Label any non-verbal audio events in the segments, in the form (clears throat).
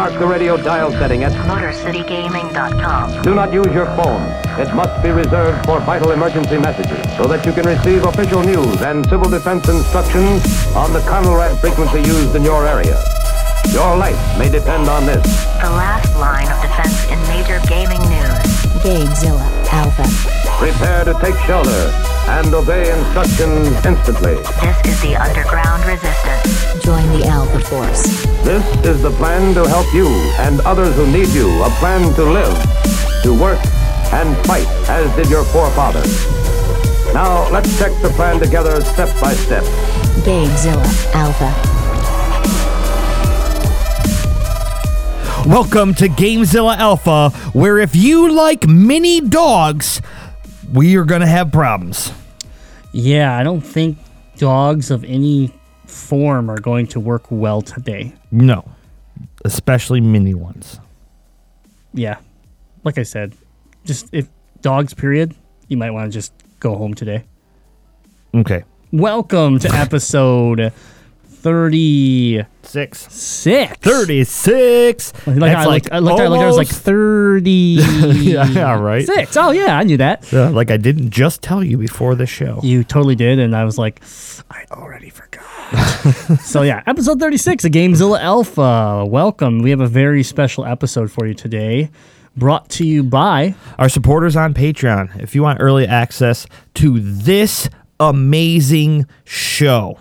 mark the radio dial setting at MotorCityGaming.com. Do not use your phone. It must be reserved for vital emergency messages so that you can receive official news and civil defense instructions on the CONELRAD frequency used in your area. Your life may depend on this. The last line of defense in major gaming news. Gamezilla Alpha. Prepare to take shelter and obey instructions instantly. This is the underground resistance. Join the Alpha Force. This is the plan to help you and others who need you. A plan to live, to work, and fight as did your forefathers. Now, let's check the plan together step by step. Gamezilla Alpha. Welcome to Gamezilla Alpha, where if you like mini dogs, we are going to have problems. Yeah, I don't think dogs of any form are going to work well today. No, especially mini ones. Yeah. Like I said, just if dogs, period, you might want to just go home today. Okay. Welcome to (laughs) episode 36. Six. 36. Like I looked, I looked, I looked, I was like 30. (laughs) yeah, right. Six. Oh, yeah, I knew that. Yeah, like I didn't just tell you before the show. You totally did, and I was like, I already forgot. (laughs) so yeah, episode 36 of Gamezilla Alpha. Welcome. We have a very special episode for you today, brought to you by Our supporters on Patreon, if you want early access to this amazing show,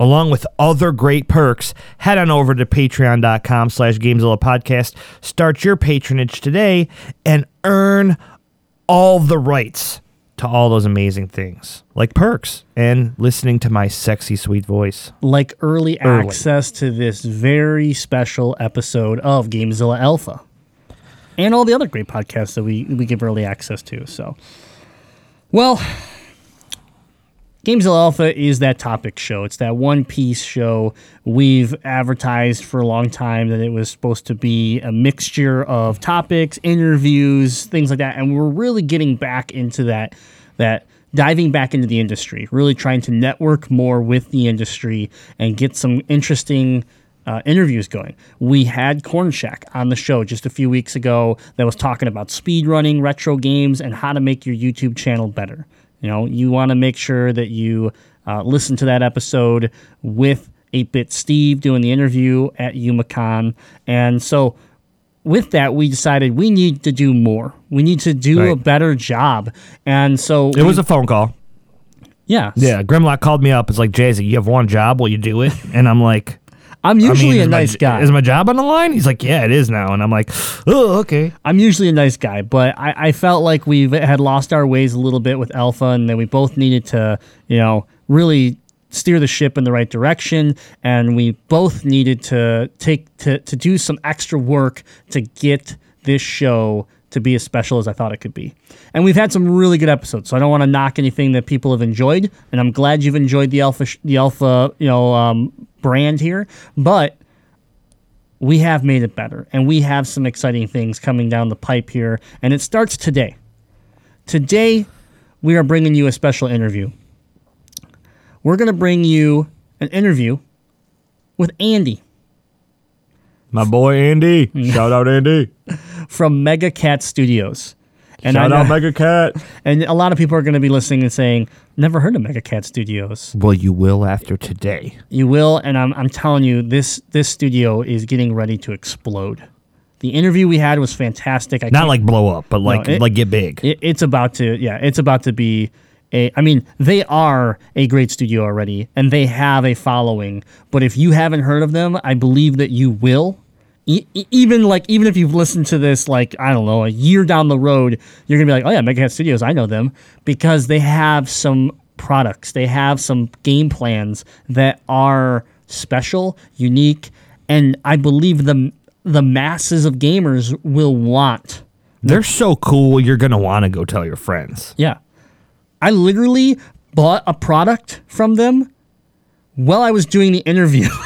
along with other great perks, head on over to patreon.com slash Gamezilla Podcast. Start your patronage today and earn all the rights to all those amazing things, like perks and listening to my sexy, sweet voice. like early, Early. access to this very special episode of Gamezilla Alpha. And all the other great podcasts that we, we give early access to. So, well, Gamezilla Alpha is that topic show. It's that one piece show. We've advertised for a long time that it was supposed to be a mixture of topics, interviews, things like that. And we're really getting back into that that diving back into the industry, really trying to network more with the industry and get some interesting uh, interviews going. We had Corn Shack on the show just a few weeks ago that was talking about speedrunning retro games and how to make your YouTube channel better. You know, you want to make sure that you uh, listen to that episode with 8-Bit Steve doing the interview at UmaCon. And so with that, we decided we need to do more. We need to do a better job. And so It was a phone call. yeah. Yeah, Grimlock called me up. It's like, Jay-Z, you have one job. Will you do it? And I'm like, I'm usually I mean, a is my- nice guy. Is my job on the line? He's like, yeah, it is now. And I'm like, oh, okay. I'm usually a nice guy, but I, I felt like we had lost our ways a little bit with Alpha, and that we both needed to, you know, really steer the ship in the right direction, and we both needed to take to to do some extra work to get this show to be as special as I thought it could be. And we've had some really good episodes, so I don't want to knock anything that people have enjoyed, and I'm glad you've enjoyed the Alpha the Alpha, you know, um, brand here, but we have made it better and we have some exciting things coming down the pipe here and it starts today. Today we are bringing you a special interview. We're going to bring you an interview with andy My boy Andy. (laughs) Shout out Andy. from mega cat studios and I Shout out know- Mega Cat. (laughs) and a lot of people are going to be listening and saying never heard of mega cat studios Well, you will after today. you will and I'm, I'm telling you this this studio is getting ready to explode the interview we had was fantastic I Not like blow up, but like it- like get big. It, it's about to, yeah, it's about to be a. I mean, they are a great studio already, and they have a following. But if you haven't heard of them, I believe that you will. E- even like even if you've listened to this like I don't know a year down the road, you're gonna be like, oh yeah, Mega Cat Studios, I know them because they have some products, they have some game plans that are special, unique, and I believe the the masses of gamers will want They're so cool. You're gonna want to go tell your friends. Yeah. I literally bought a product from them while I was doing the interview. (laughs)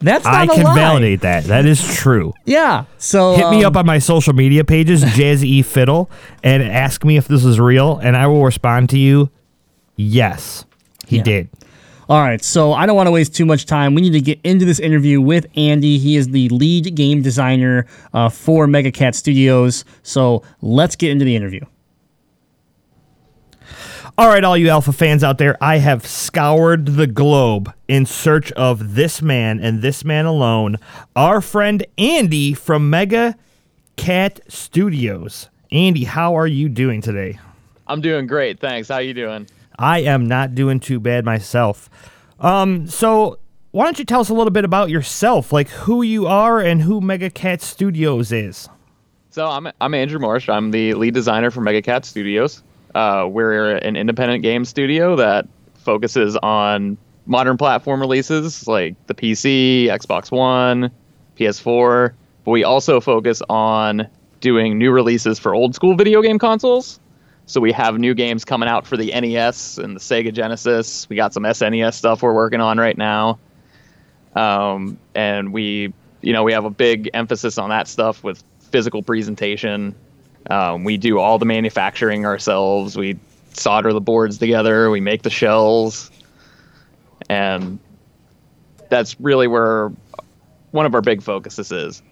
That's not I can lie. validate that. That is true. Yeah. So Hit me um, up on my social media pages, (laughs) Jazz E Fiddle, and ask me if this is real, and I will respond to you. Yes, he Yeah. did. All right, so I don't want to waste too much time. We need to get into this interview with Andy. He is the lead game designer uh, for MegaCat Studios. So let's get into the interview. All right, all you Alpha fans out there, I have scoured the globe in search of this man and this man alone, our friend Andy from Mega Cat Studios. Andy, how are you doing today? I'm doing great, thanks. How you doing? I am not doing too bad myself. Um, so why don't you tell us a little bit about yourself, like who you are and who Mega Cat Studios is? So I'm I'm Andrew Marsh. I'm the lead designer for Mega Cat Studios. Uh, we're an independent game studio that focuses on modern platform releases like the PC, Xbox One, PS4. But we also focus on doing new releases for old school video game consoles. So we have new games coming out for the NES and the Sega Genesis. We got some SNES stuff we're working on right now. Um, and we, you know, we have a big emphasis on that stuff with physical presentation. Um, we do all the manufacturing ourselves. We solder the boards together. We make the shells, and that's really where one of our big focuses is.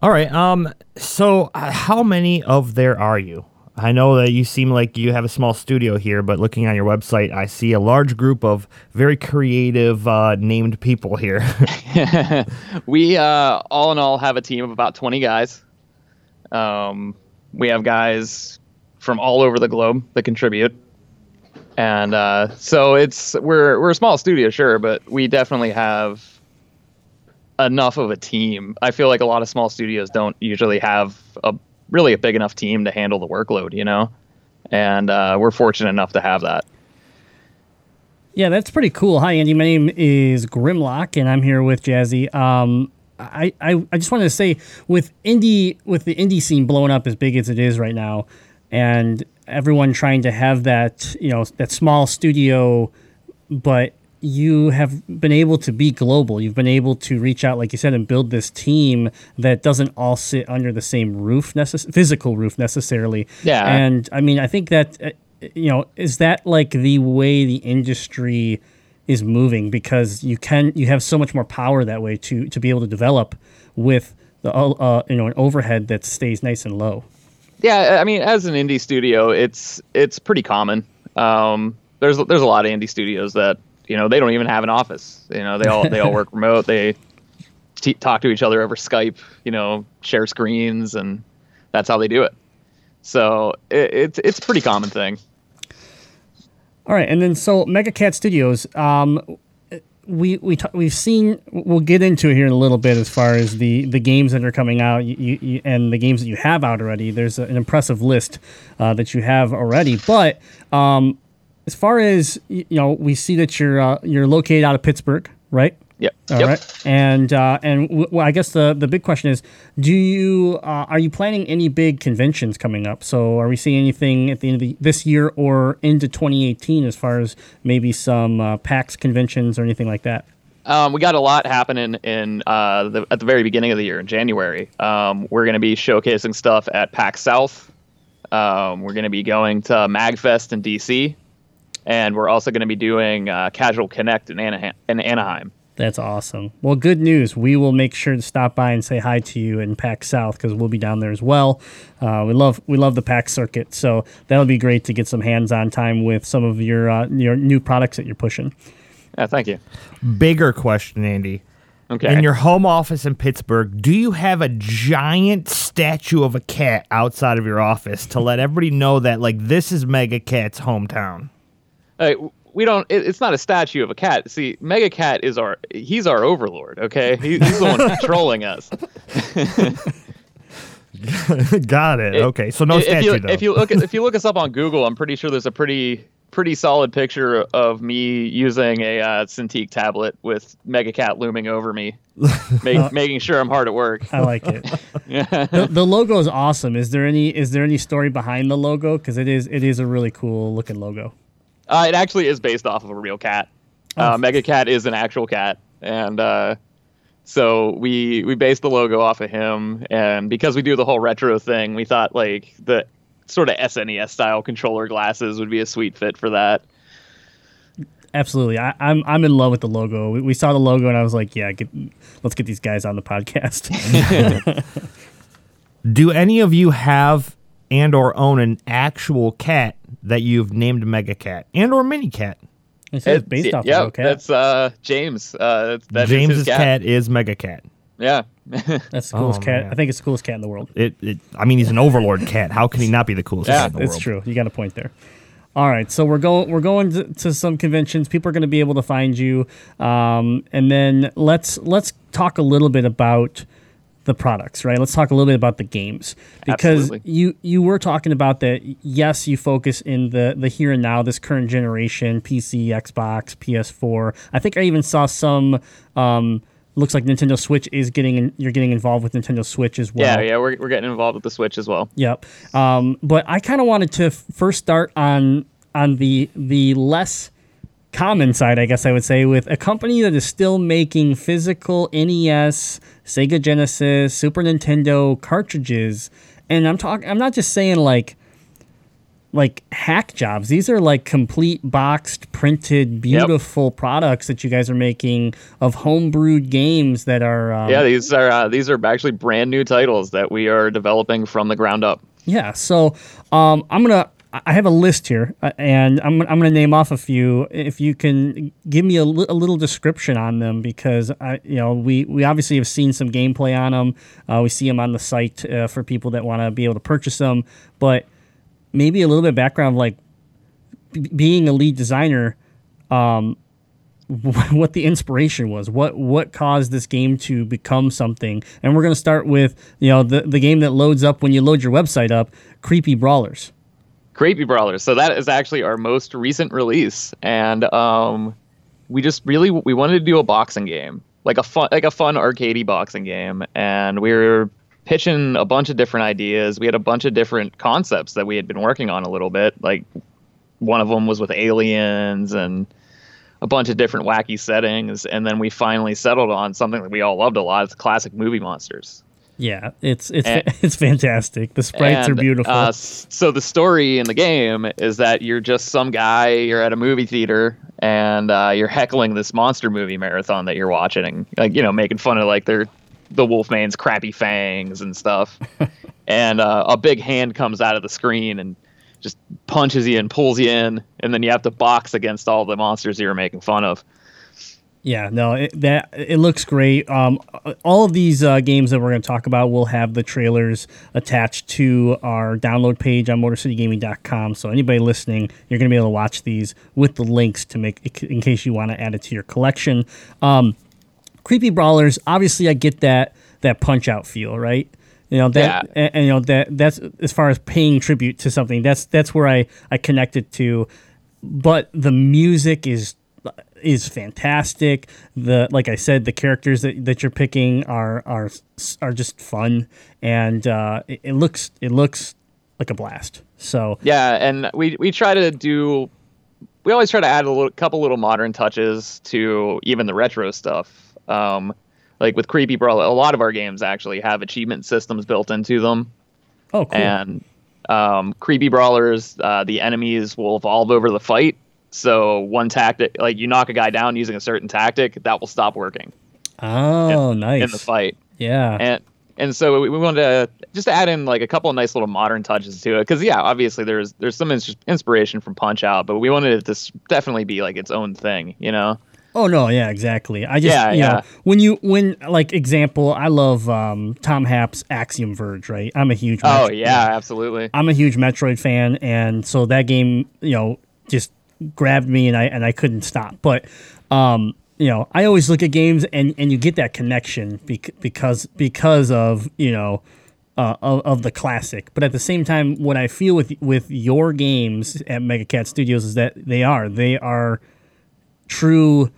All right. Um. So, uh, how many of there are you? I know that you seem like you have a small studio here, but looking on your website, I see a large group of very creative uh, named people here. (laughs) (laughs) we uh, all in all have a team of about 20 guys. Um, we have guys from all over the globe that contribute, and uh, so it's we're we're a small studio, sure, but we definitely have enough of a team. I feel like a lot of small studios don't usually have a really a big enough team to handle the workload, you know, and uh, we're fortunate enough to have that. Yeah, that's pretty cool. Hi, Andy. My name is Grimlock, and I'm here with Jazzy. Um, I, I, I just wanted to say with indie with the indie scene blowing up as big as it is right now, and everyone trying to have that you know that small studio, but you have been able to be global. You've been able to reach out, like you said, and build this team that doesn't all sit under the same roof, necess- physical roof necessarily. Yeah. And I mean, I think that, uh, you know, is that like the way the industry is moving because you can you have so much more power that way to to be able to develop with the uh, you know an overhead that stays nice and low. Yeah, I mean, as an indie studio, it's it's pretty common. Um, there's there's a lot of indie studios that you know they don't even have an office. You know, they all they all work (laughs) remote. They t- talk to each other over Skype. You know, share screens, and that's how they do it. So it, it's it's a pretty common thing. All right, and then so Mega Cat Studios, um, we we t- we've seen. We'll get into it here in a little bit as far as the the games that are coming out you, you, and the games that you have out already. There's an impressive list uh, that you have already, but um, as far as you know, we see that you're uh, you're located out of Pittsburgh, right? Yep. All yep. right. And uh, and w- well, I guess the the big question is, do you uh, are you planning any big conventions coming up? So are we seeing anything at the end of the, this year or into 2018 as far as maybe some uh, PAX conventions or anything like that? Um, we got a lot happening in uh, the, at the very beginning of the year in January. Um, we're going to be showcasing stuff at PAX South. Um, we're going to be going to MagFest in DC, and we're also going to be doing uh, Casual Connect in, Anaheim, in Anaheim. That's awesome. Well, good news. We will make sure to stop by and say hi to you in PAX South because we'll be down there as well. Uh, we love we love the PAX circuit, so that'll be great to get some hands-on time with some of your uh, your new products that you're pushing. Yeah, thank you. Bigger question, Andy. Okay. In your home office in Pittsburgh, do you have a giant statue of a cat outside of your office to let everybody know that like this is Mega Cat's hometown? Uh, we don't. It, it's not a statue of a cat. See, Mega Cat is our. He's our overlord. Okay, he, he's the one (laughs) controlling us. (laughs) Got it. It- Okay, so no if statue you, though. If you look at, if you look us up on Google, I'm pretty sure there's a pretty pretty solid picture of me using a uh, Cintiq tablet with Mega Cat looming over me, (laughs) make, making sure I'm hard at work. I like it. the, the logo is awesome. Is there any is there any story behind the logo? Because it is it is a really cool looking logo. Uh, it actually is based off of a real cat. Uh, Mega Cat is an actual cat, and uh, so we we based the logo off of him. And because we do the whole retro thing, we thought like the sort of SNES style controller glasses would be a sweet fit for that. absolutely. I, I'm I'm in love with the logo. We, we saw the logo and I was like, yeah, get, let's get these guys on the podcast. (laughs) (laughs) Do any of you have and or own an actual cat that you've named Mega Cat and or Mini Cat? It says based It- off yep, of okay. that's uh, James. Uh, that's, that is James's his cat. is Mega Cat. Yeah. That's the (laughs) coolest Oh, cat. man. I think it's the coolest cat in the world. It, it. I mean, he's an overlord cat. How can he not be the coolest Yeah, cat in the It's true. You got a point there. All right, so we're going we're going to, to some conventions. People are going to be able to find you, um, and then let's let's talk a little bit about the products, right? Let's talk a little bit about the games because Absolutely. you you were talking about that. Yes, you focus in the the here and now, this current generation, PC, Xbox, PS4. I think I even saw some. Um, looks like Nintendo Switch is getting in, you're getting involved with Nintendo Switch as well. Yeah, yeah, we're, we're getting involved with the Switch as well. Yep. Um, but I kind of wanted to f- first start on on the the less common side, I guess I would say, with a company that is still making physical NES, Sega Genesis, Super Nintendo cartridges, and I'm talking. I'm not just saying like like hack jobs. These are like complete boxed, printed, beautiful products that you guys are making of homebrewed games that are. Um, Yeah, these are uh, these are actually brand new titles that we are developing from the ground up. Yeah. So um, I'm gonna. I have a list here, uh, and I'm I'm gonna name off a few. If you can give me a, li- a little description on them, because I, you know, we we obviously have seen some gameplay on them. Uh, we see them on the site uh, for people that want to be able to purchase them, but maybe a little bit of background, like b- being a lead designer. Um, (laughs) what the inspiration was, what what caused this game to become something, and we're gonna start with you know the the game that loads up when you load your website up, Creepy Brawlers. Creepy Brawlers. So that is actually our most recent release, and um, we just really we wanted to do a boxing game, like a fun like a fun arcadey boxing game, and we were pitching a bunch of different ideas. We had a bunch of different concepts that we had been working on a little bit. Like one of them was with aliens and a bunch of different wacky settings, and then we finally settled on something that we all loved a lot. It's classic movie monsters. Yeah, it's it's And- (laughs) it's fantastic. The sprites are beautiful. Uh, so the story in the game is that you're just some guy. You're at a movie theater and uh, you're heckling this monster movie marathon that you're watching, like you know, making fun of like their the Wolfman's crappy fangs and stuff. (laughs) and uh, a big hand comes out of the screen and just punches you and pulls you in, and then you have to box against all the monsters you were making fun of. Yeah, no, it, that it looks great. Um, all of these uh, games that we're going to talk about will have the trailers attached to our download page on MotorCityGaming.com. So anybody listening, you're going to be able to watch these with the links to make in case you want to add it to your collection. Um, Creepy Brawlers, obviously, I get that that punch out feel, right? You know that, Yeah. and, and, you know that that's as far as paying tribute to something. That's that's where I I connected it to but the music is is fantastic. The like I said, the characters that, that you're picking are are are just fun, and uh, it, it looks it looks like a blast. So Yeah, and we we try to do. We always try to add a little, couple little modern touches to even the retro stuff. Um, like with Creepy Brawler, a lot of our games actually have achievement systems built into them, oh cool, and um, Creepy Brawlers, uh, the enemies will evolve over the fight. So one tactic, like you knock a guy down using a certain tactic, that will stop working. Oh nice, in the fight. Yeah, and and so we, we wanted to just add in like a couple of nice little modern touches to it. Because yeah obviously there's there's some ins- inspiration from punch out but we wanted it to s- definitely be like its own thing you know? Oh no, yeah, exactly. I just Yeah, you know yeah. when you when like example, I love um, Tom Happ's Axiom Verge, right? I'm a huge oh Metro- yeah absolutely. I'm a huge Metroid fan, and so that game, you know, just grabbed me, and I and I couldn't stop. But, um, you know, I always look at games, and and you get that connection bec- because because of you know. Uh, of, of the classic, but at the same time, what I feel with with your games at Mega Cat Studios is that they are they are true.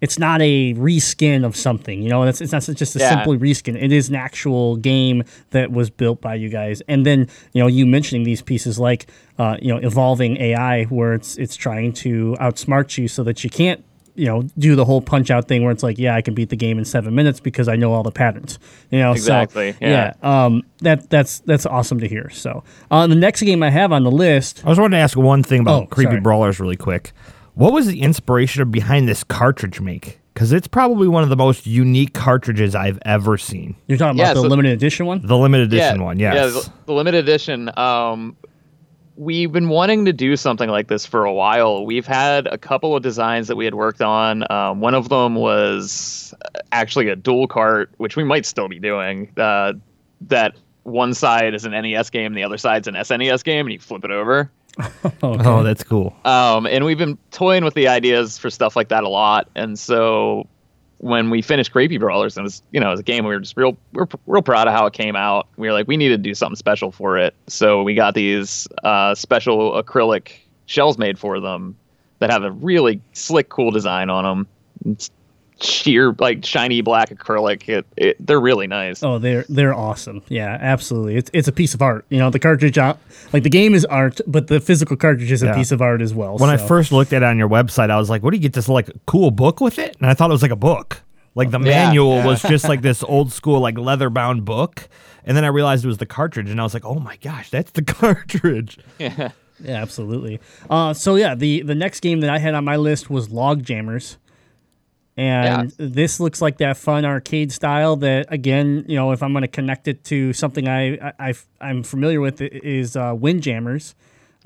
It's not a reskin of something, you know. It's, it's not just a Yeah. simple reskin. It is an actual game that was built by you guys. And then, you know, you mentioning these pieces like, uh, you know, evolving AI, where it's it's trying to outsmart you so that you can't, you know, do the whole punch out thing where it's like, yeah, I can beat the game in seven minutes because I know all the patterns. You know, Exactly, So, yeah. um, that that's that's awesome to hear. So, uh, the next game I have on the list. I was wanting to ask one thing about Oh, Creepy sorry. Brawlers really quick. What was the inspiration behind this cartridge make? Because it's probably one of the most unique cartridges I've ever seen. You're talking Yeah, about the so- limited edition one? The limited edition one, yes. Yeah, the, the limited edition. Um, we've been wanting to do something like this for a while. We've had a couple of designs that we had worked on. Um, one of them was actually a dual cart, which we might still be doing. Uh, that one side is an NES game, the other side's an SNES game, and you flip it over. (laughs) Okay. Oh, that's cool. Um, and we've been toying with the ideas for stuff like that a lot. And so when we finished Creepy Brawlers, and it was you know it was a game we were just real we we're real proud of how it came out. We were like we need to do something special for it. So we got these uh, special acrylic shells made for them that have a really slick, cool design on them. It's sheer like shiny black acrylic. It, it they're really nice. Oh, they're they're awesome. Yeah, absolutely. It's it's a piece of art. You know, the cartridge, like the game is art, but the physical cartridge is a Yeah. piece of art as well. When I first looked at it on your website, I was like, "What do you get this like cool book with it?" And I thought it was like a book. Like the Yeah, manual yeah. was just like (laughs) this old school like leather bound book, and then I realized it was the cartridge, and I was like, "Oh my gosh, that's the (laughs) cartridge!" Yeah, absolutely. Uh, so yeah, the the next game that I had on my list was Log Jammers, and this looks like that fun arcade style. That again, you know, if I'm going to connect it to something I, I i am familiar with, is uh, Windjammers.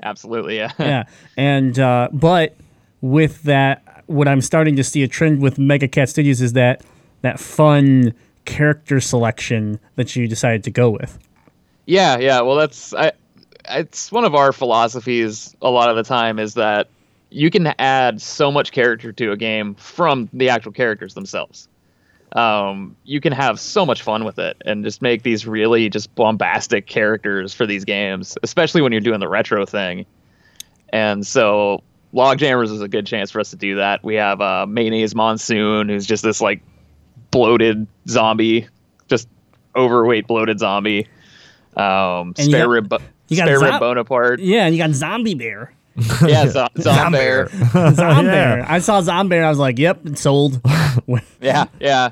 Absolutely, yeah. yeah, (laughs) and uh, but with that, what I'm starting to see a trend with Mega Cat Studios is that that fun character selection that you decided to go with. Yeah, yeah. Well, that's I. It's one of our philosophies. A lot of the time is that you can add so much character to a game from the actual characters themselves. Um, you can have so much fun with it and just make these really just bombastic characters for these games, especially when you're doing the retro thing. And so, Logjammers is a good chance for us to do that. We have uh, Mayonnaise Monsoon, who's just this like bloated zombie, just overweight bloated zombie. Um, And you spare got- rib, you got spare Zom- rib Bonaparte. Yeah, and you got Zombie Bear. (laughs) Yeah, zo- (laughs) Zombear. (laughs) Zombear. Yeah. I saw Zombear. I was like, "Yep, it's sold." yeah, yeah.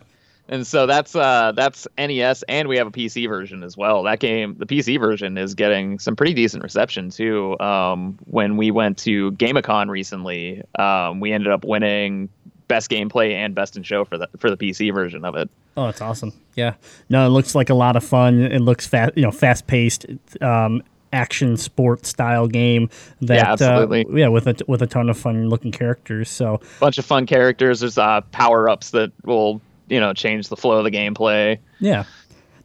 And so that's uh that's NES and we have a PC version as well. That game, the PC version is getting some pretty decent reception too. Um when we went to GameCon recently, um we ended up winning best gameplay and best in show for the for the PC version of it. oh, it's awesome. Yeah. No, it looks like a lot of fun. It looks fast, you know, fast paced, um, action sport style game. That, Yeah, absolutely. Uh, yeah, with a with a ton of fun looking characters. So Bunch of fun characters. There's uh power-ups that will, you know, change the flow of the gameplay. yeah.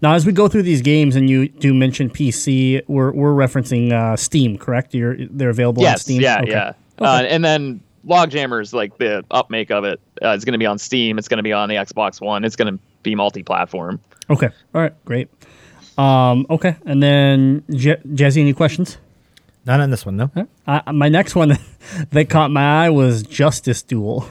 Now, as we go through these games, and you do mention PC, we're we're referencing uh, Steam, correct? You're they're available on Steam. yeah, Okay. yeah. Uh, and then Logjammers, like the upmake of it, uh, is going to be on Steam. It's going to be on the Xbox One. It's going to be multi-platform. Okay. All right. Great. Um, okay. And then, Je- Jazzy, any questions? Not on this one, no. Uh, my next one (laughs) that caught my eye was Justice Duel.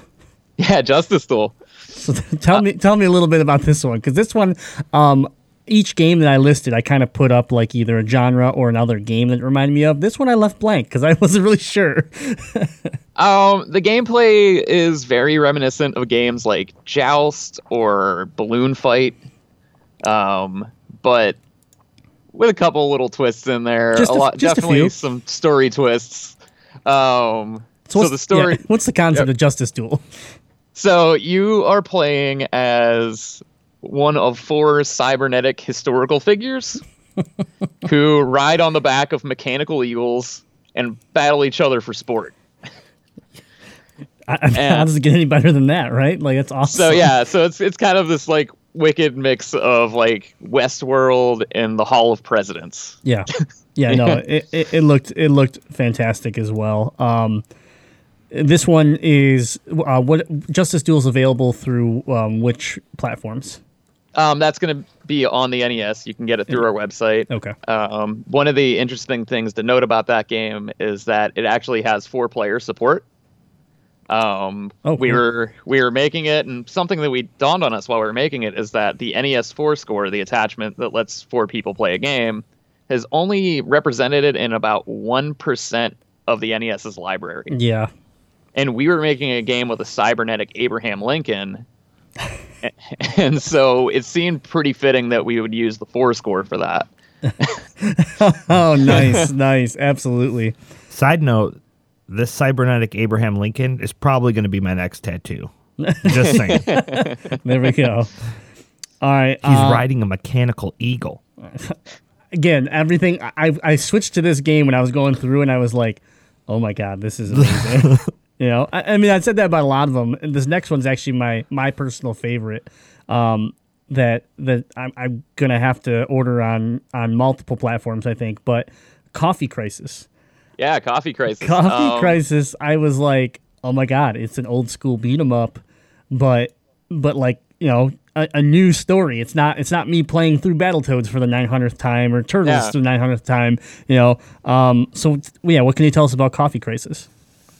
Yeah, Justice Duel. So (laughs) tell me, tell me a little bit about this one because this one, um, each game that I listed, I kind of put up like either a genre or another game that reminded me of. This one I left blank because I (laughs) wasn't really sure. Um, the gameplay is very reminiscent of games like Joust or Balloon Fight, um, but with a couple little twists in there. Just a a- lot, just a definitely few. some story twists. Um, so, what's- the story. yeah, what's the concept of Justice Duel? So you are playing as one of four cybernetic historical figures (laughs) who ride on the back of mechanical eagles and battle each other for sport. I, I-. How does it get any better than that? Right? Like it's awesome. So yeah, so it's it's kind of this like wicked mix of like Westworld and the Hall of Presidents. Yeah, (laughs) yeah, no, it, it, it looked it looked fantastic as well. Um, this one is uh, what Justice Duel is available through um, which platforms? Um, that's going to be on the NES. You can get it through our website. Okay. Um, one of the interesting things to note about that game is that it actually has four player support. Um, Oh, we cool. were we were making it, and something that we dawned on us while we were making it is that the NES four score, the attachment that lets four people play a game, has only represented it in about one percent of the NES's library. Yeah, And we were making a game with a cybernetic Abraham Lincoln. (laughs) and so it seemed pretty fitting that we would use the four score for that. (laughs) Oh, nice, nice, absolutely. Side note, this cybernetic Abraham Lincoln is probably going to be my next tattoo. Just saying. (laughs) There we go. All right. He's uh, riding a mechanical eagle. again, everything. I I switched to this game when I was going through, and I was like, "Oh my god, this is amazing." (laughs) you know, I, I mean, I said that about a lot of them, and this next one's actually my my personal favorite. Um, that that I'm, I'm gonna have to order on on multiple platforms, I think. But Coffee Crisis, Yeah, Coffee Crisis. Coffee Um, Crisis, I was like, "Oh my god, it's an old school beat 'em up," but but like you know. A, a new story. It's not. It's not me playing through Battletoads for the 900th time or Turtles Yeah. for the 900th time. You know. Um. So yeah, what can you tell us about Coffee Crisis?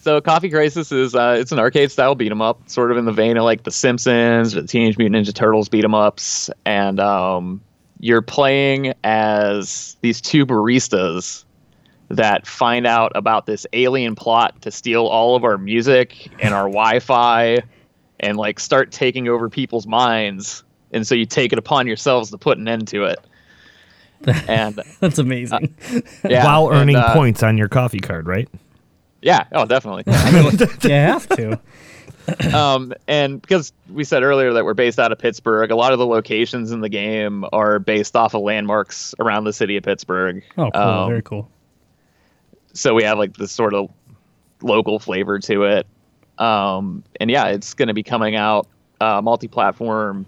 So Coffee Crisis is uh, it's an arcade style beat 'em up, sort of in the vein of like The Simpsons or the Teenage Mutant Ninja Turtles beat 'em ups, and um, you're playing as these two baristas that find out about this alien plot to steal all of our music and our Wi-Fi, and like start taking over people's minds. And so you take it upon yourselves to put an end to it. (laughs) And That's amazing. (laughs) yeah, While and, earning uh, points on your coffee card, right? Yeah, oh, definitely. (laughs) you have to. um, and because we said earlier that we're based out of Pittsburgh, a lot of the locations in the game are based off of landmarks around the city of Pittsburgh. Oh, cool. Um, Very cool. So we have like this sort of local flavor to it. Um, and yeah, it's going to be coming out uh, multi-platform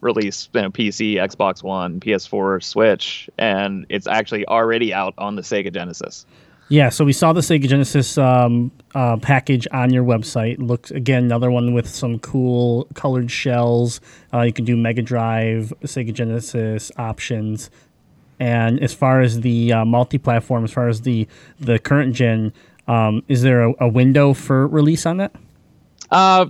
release, you know, PC, Xbox One, PS4, Switch, and it's actually already out on the Sega Genesis. Yeah, so we saw the Sega Genesis um, uh, package on your website. Looks again another one with some cool colored shells. Uh, you can do Mega Drive, Sega Genesis options, and as far as the uh, multi-platform, as far as the the current gen, um, is there a, a window for release on that? Uh,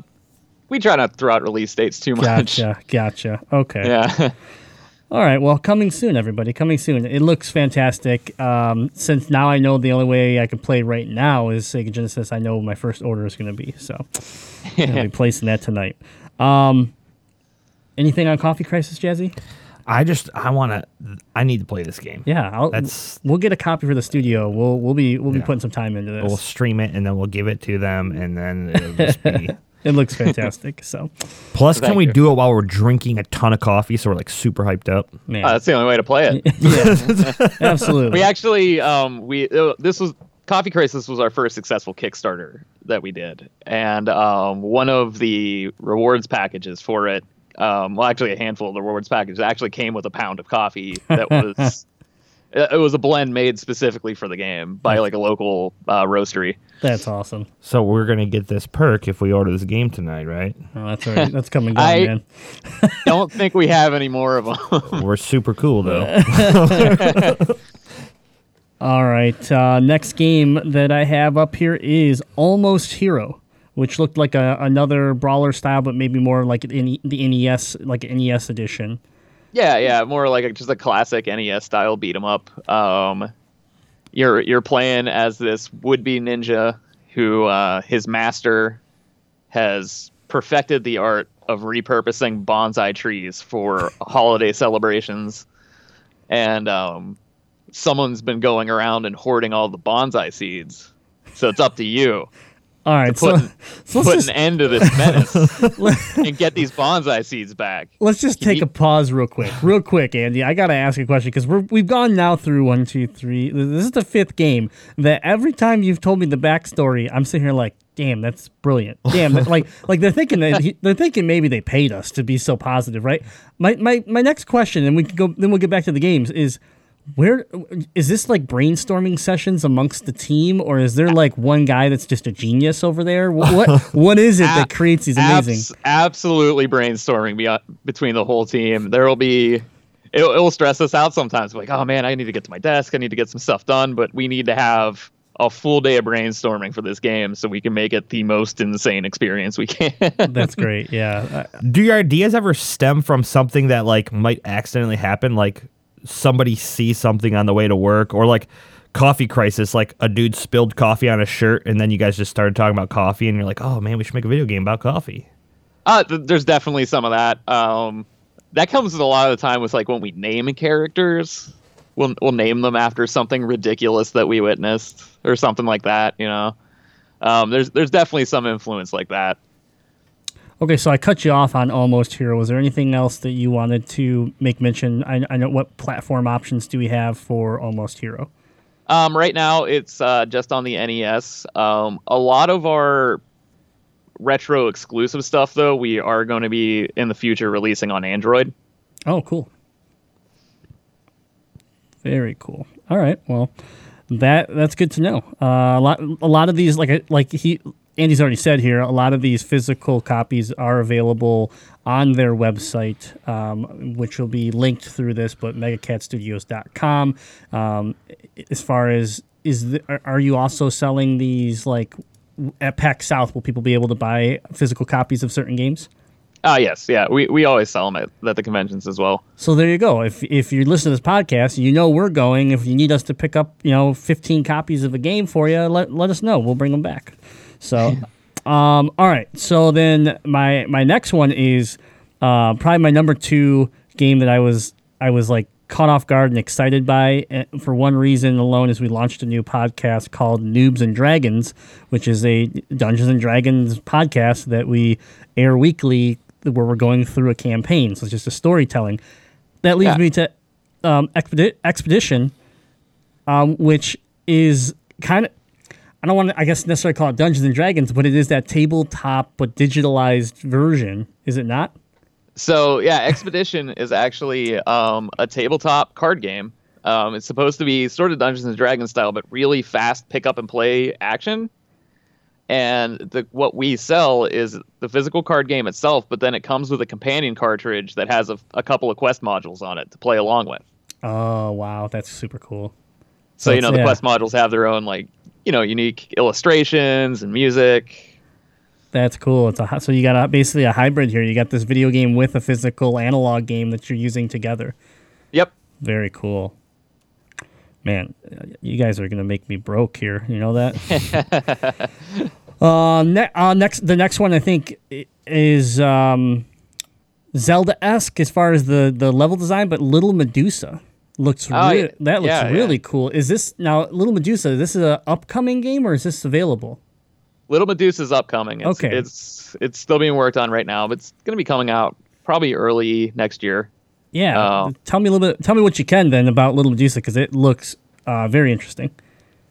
we try not to throw out release dates too much. Gotcha, gotcha. Okay. Yeah. (laughs) All right. Well, coming soon, everybody. Coming soon. It looks fantastic. Um, since now I know the only way I can play right now is Sega Genesis, I know my first order is going to be. So (laughs) I'll be placing that tonight. Um, anything on Coffee Crisis, Jazzy? I just I want to I need to play this game. Yeah, I'll, That's- we'll get a copy for the studio. We'll we'll be we'll be Yeah. putting some time into this. We'll stream it and then we'll give it to them and then it'll just be (laughs) it looks fantastic. So Plus can we you. do it while we're drinking a ton of coffee so we're like super hyped up? man, Uh, that's the only way to play it. (laughs) yeah, (laughs) absolutely. we actually um we uh, this was coffee crisis was our first successful kickstarter that we did and um one of the rewards packages for it um well actually a handful of the rewards packages actually came with a pound of coffee that was it (laughs) it was a blend made specifically for the game by like a local uh, roastery That's awesome. So we're gonna get this perk if we order this game tonight, right? Oh, that's all right. That's coming (laughs) down, I- man. (laughs) don't think we have any more of them We're super cool though. All right. Uh, next game that I have up here is Almost Hero, which looked like a, another brawler style, but maybe more like the NES, like NES edition. Yeah, yeah, more like a, just a classic NES style beat 'em up. Um, you're you're playing as this would-be ninja who uh, his master has perfected the art of repurposing bonsai trees for holiday celebrations, and um, someone's been going around and hoarding all the bonsai seeds. So it's up to you All right. So, put, (laughs) so put let's, an end to this menace (laughs) and get these bonsai seeds back. let's just take a pause real quick. Real quick, Andy. I got to ask a question because we've gone now through one, two, three. This is the fifth game that every time you've told me the backstory, I'm sitting here like, damn, that's brilliant. Damn, like (laughs) like they're thinking that he, they're thinking maybe they paid us to be so positive, right? My my my next question, and we can go then we'll get back to the games is. Where is this like brainstorming sessions amongst the team, or is there like one guy that's just a genius over there? Wh- What (laughs) what is it that creates these amazing? Abs- absolutely brainstorming beyond, between the whole team. There will be, it, it will stress us out sometimes. Like, oh man, I need to get to my desk. I need to get some stuff done. But we need to have a full day of brainstorming for this game so we can make it the most insane experience we can. (laughs) That's great. Yeah. Uh, Do your ideas ever stem from something that like might accidentally happen? Like somebody sees something on the way to work, or like coffee crisis, like a dude spilled coffee on a shirt, and then you guys just started talking about coffee, and you're like, oh man, we should make a video game about coffee. Uh, th- there's definitely some of that. Um, that comes a lot of the time with like when we name characters, we'll we'll name them after something ridiculous that we witnessed or something like that. You know, Um, there's there's definitely some influence like that. Okay, so I cut you off on Almost Hero. Was there anything else that you wanted to make mention? I, I know what platform options do we have for Almost Hero? Um, right now, it's uh, just on the NES. Um, a lot of our retro exclusive stuff, though, we are going to be in the future releasing on Android. Oh, cool. Very cool. All right. Well, that that's good to know. Uh, a lot a lot of these like like he Andy's already said here. A lot of these physical copies are available on their website, um, which will be linked through this. But megacatstudios.com. Um, as far as is the, are, you also selling these like at PAX South? Will people be able to buy physical copies of certain games? Ah, yes, yeah, we, we always sell them at, at the conventions as well. So there you go. If if you listen to this podcast, you know we're going. If you need us to pick up, you know, 15 copies of a game for you, let, let us know. We'll bring them back. So, um, all right. So then my my next one is uh, probably my number two game that I was I was like caught off guard and excited by eh, for one reason alone is we launched a new podcast called Noobs and Dragons, which is a Dungeons and Dragons podcast that we air weekly where we're going through a campaign. So it's just a storytelling. That leads Yeah. me to um, Expedi- Expedition, um, which is kind of I don't want to I guess necessarily call it Dungeons and Dragons, but it is that tabletop but digitalized version, is it not? So yeah, Expedition (laughs) is actually um, a tabletop card game. Um, it's supposed to be sort of Dungeons and Dragons style, but really fast pick up and play action. And the, what we sell is the physical card game itself, but then it comes with a companion cartridge that has a, a couple of quest modules on it to play along with. Oh wow, that's super cool. So, you know, the yeah. quest modules have their own like you know unique illustrations and music. That's cool. It's a so you got a, basically a hybrid here. You got this video game with a physical analog game that you're using together. Yep. Very cool. Man, you guys are gonna make me broke here. You know that. (laughs) uh, ne- uh, next, the next one I think is um, Zelda esque as far as the the level design, but Little Medusa looks Oh, yeah. that looks Yeah, yeah. really cool. Is this now Little Medusa? This is a upcoming game or is this available? Little Medusa's upcoming. It's, Okay. It's it's still being worked on right now, but it's going to be coming out probably early next year. Yeah, Oh. tell me a little bit. Tell me what you can then about Little Medusa because it looks uh, very interesting.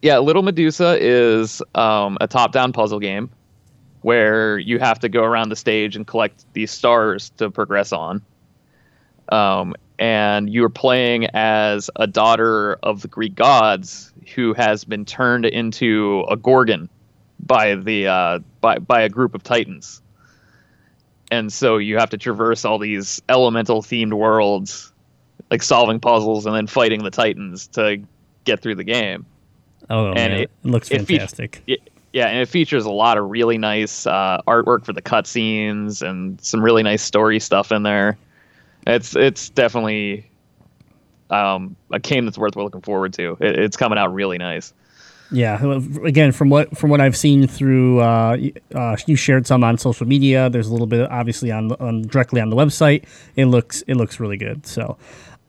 Yeah, Little Medusa is um, a top-down puzzle game where you have to go around the stage and collect these stars to progress on. Um, and you're playing as a daughter of the Greek gods who has been turned into a gorgon by the uh, by by a group of titans. And so you have to traverse all these elemental themed worlds, like solving puzzles and then fighting the titans to get through the game. Oh And man, it- it, looks it fantastic. It, yeah, and it features a lot of really nice uh, artwork for the cutscenes and some really nice story stuff in there. It's it's definitely um, a game that's worth looking forward to. It, it's coming out really nice. Yeah, again, from what from what I've seen through, uh, uh, you shared some on social media. There's a little bit, obviously, on, on directly on the website. It looks it looks really good. So,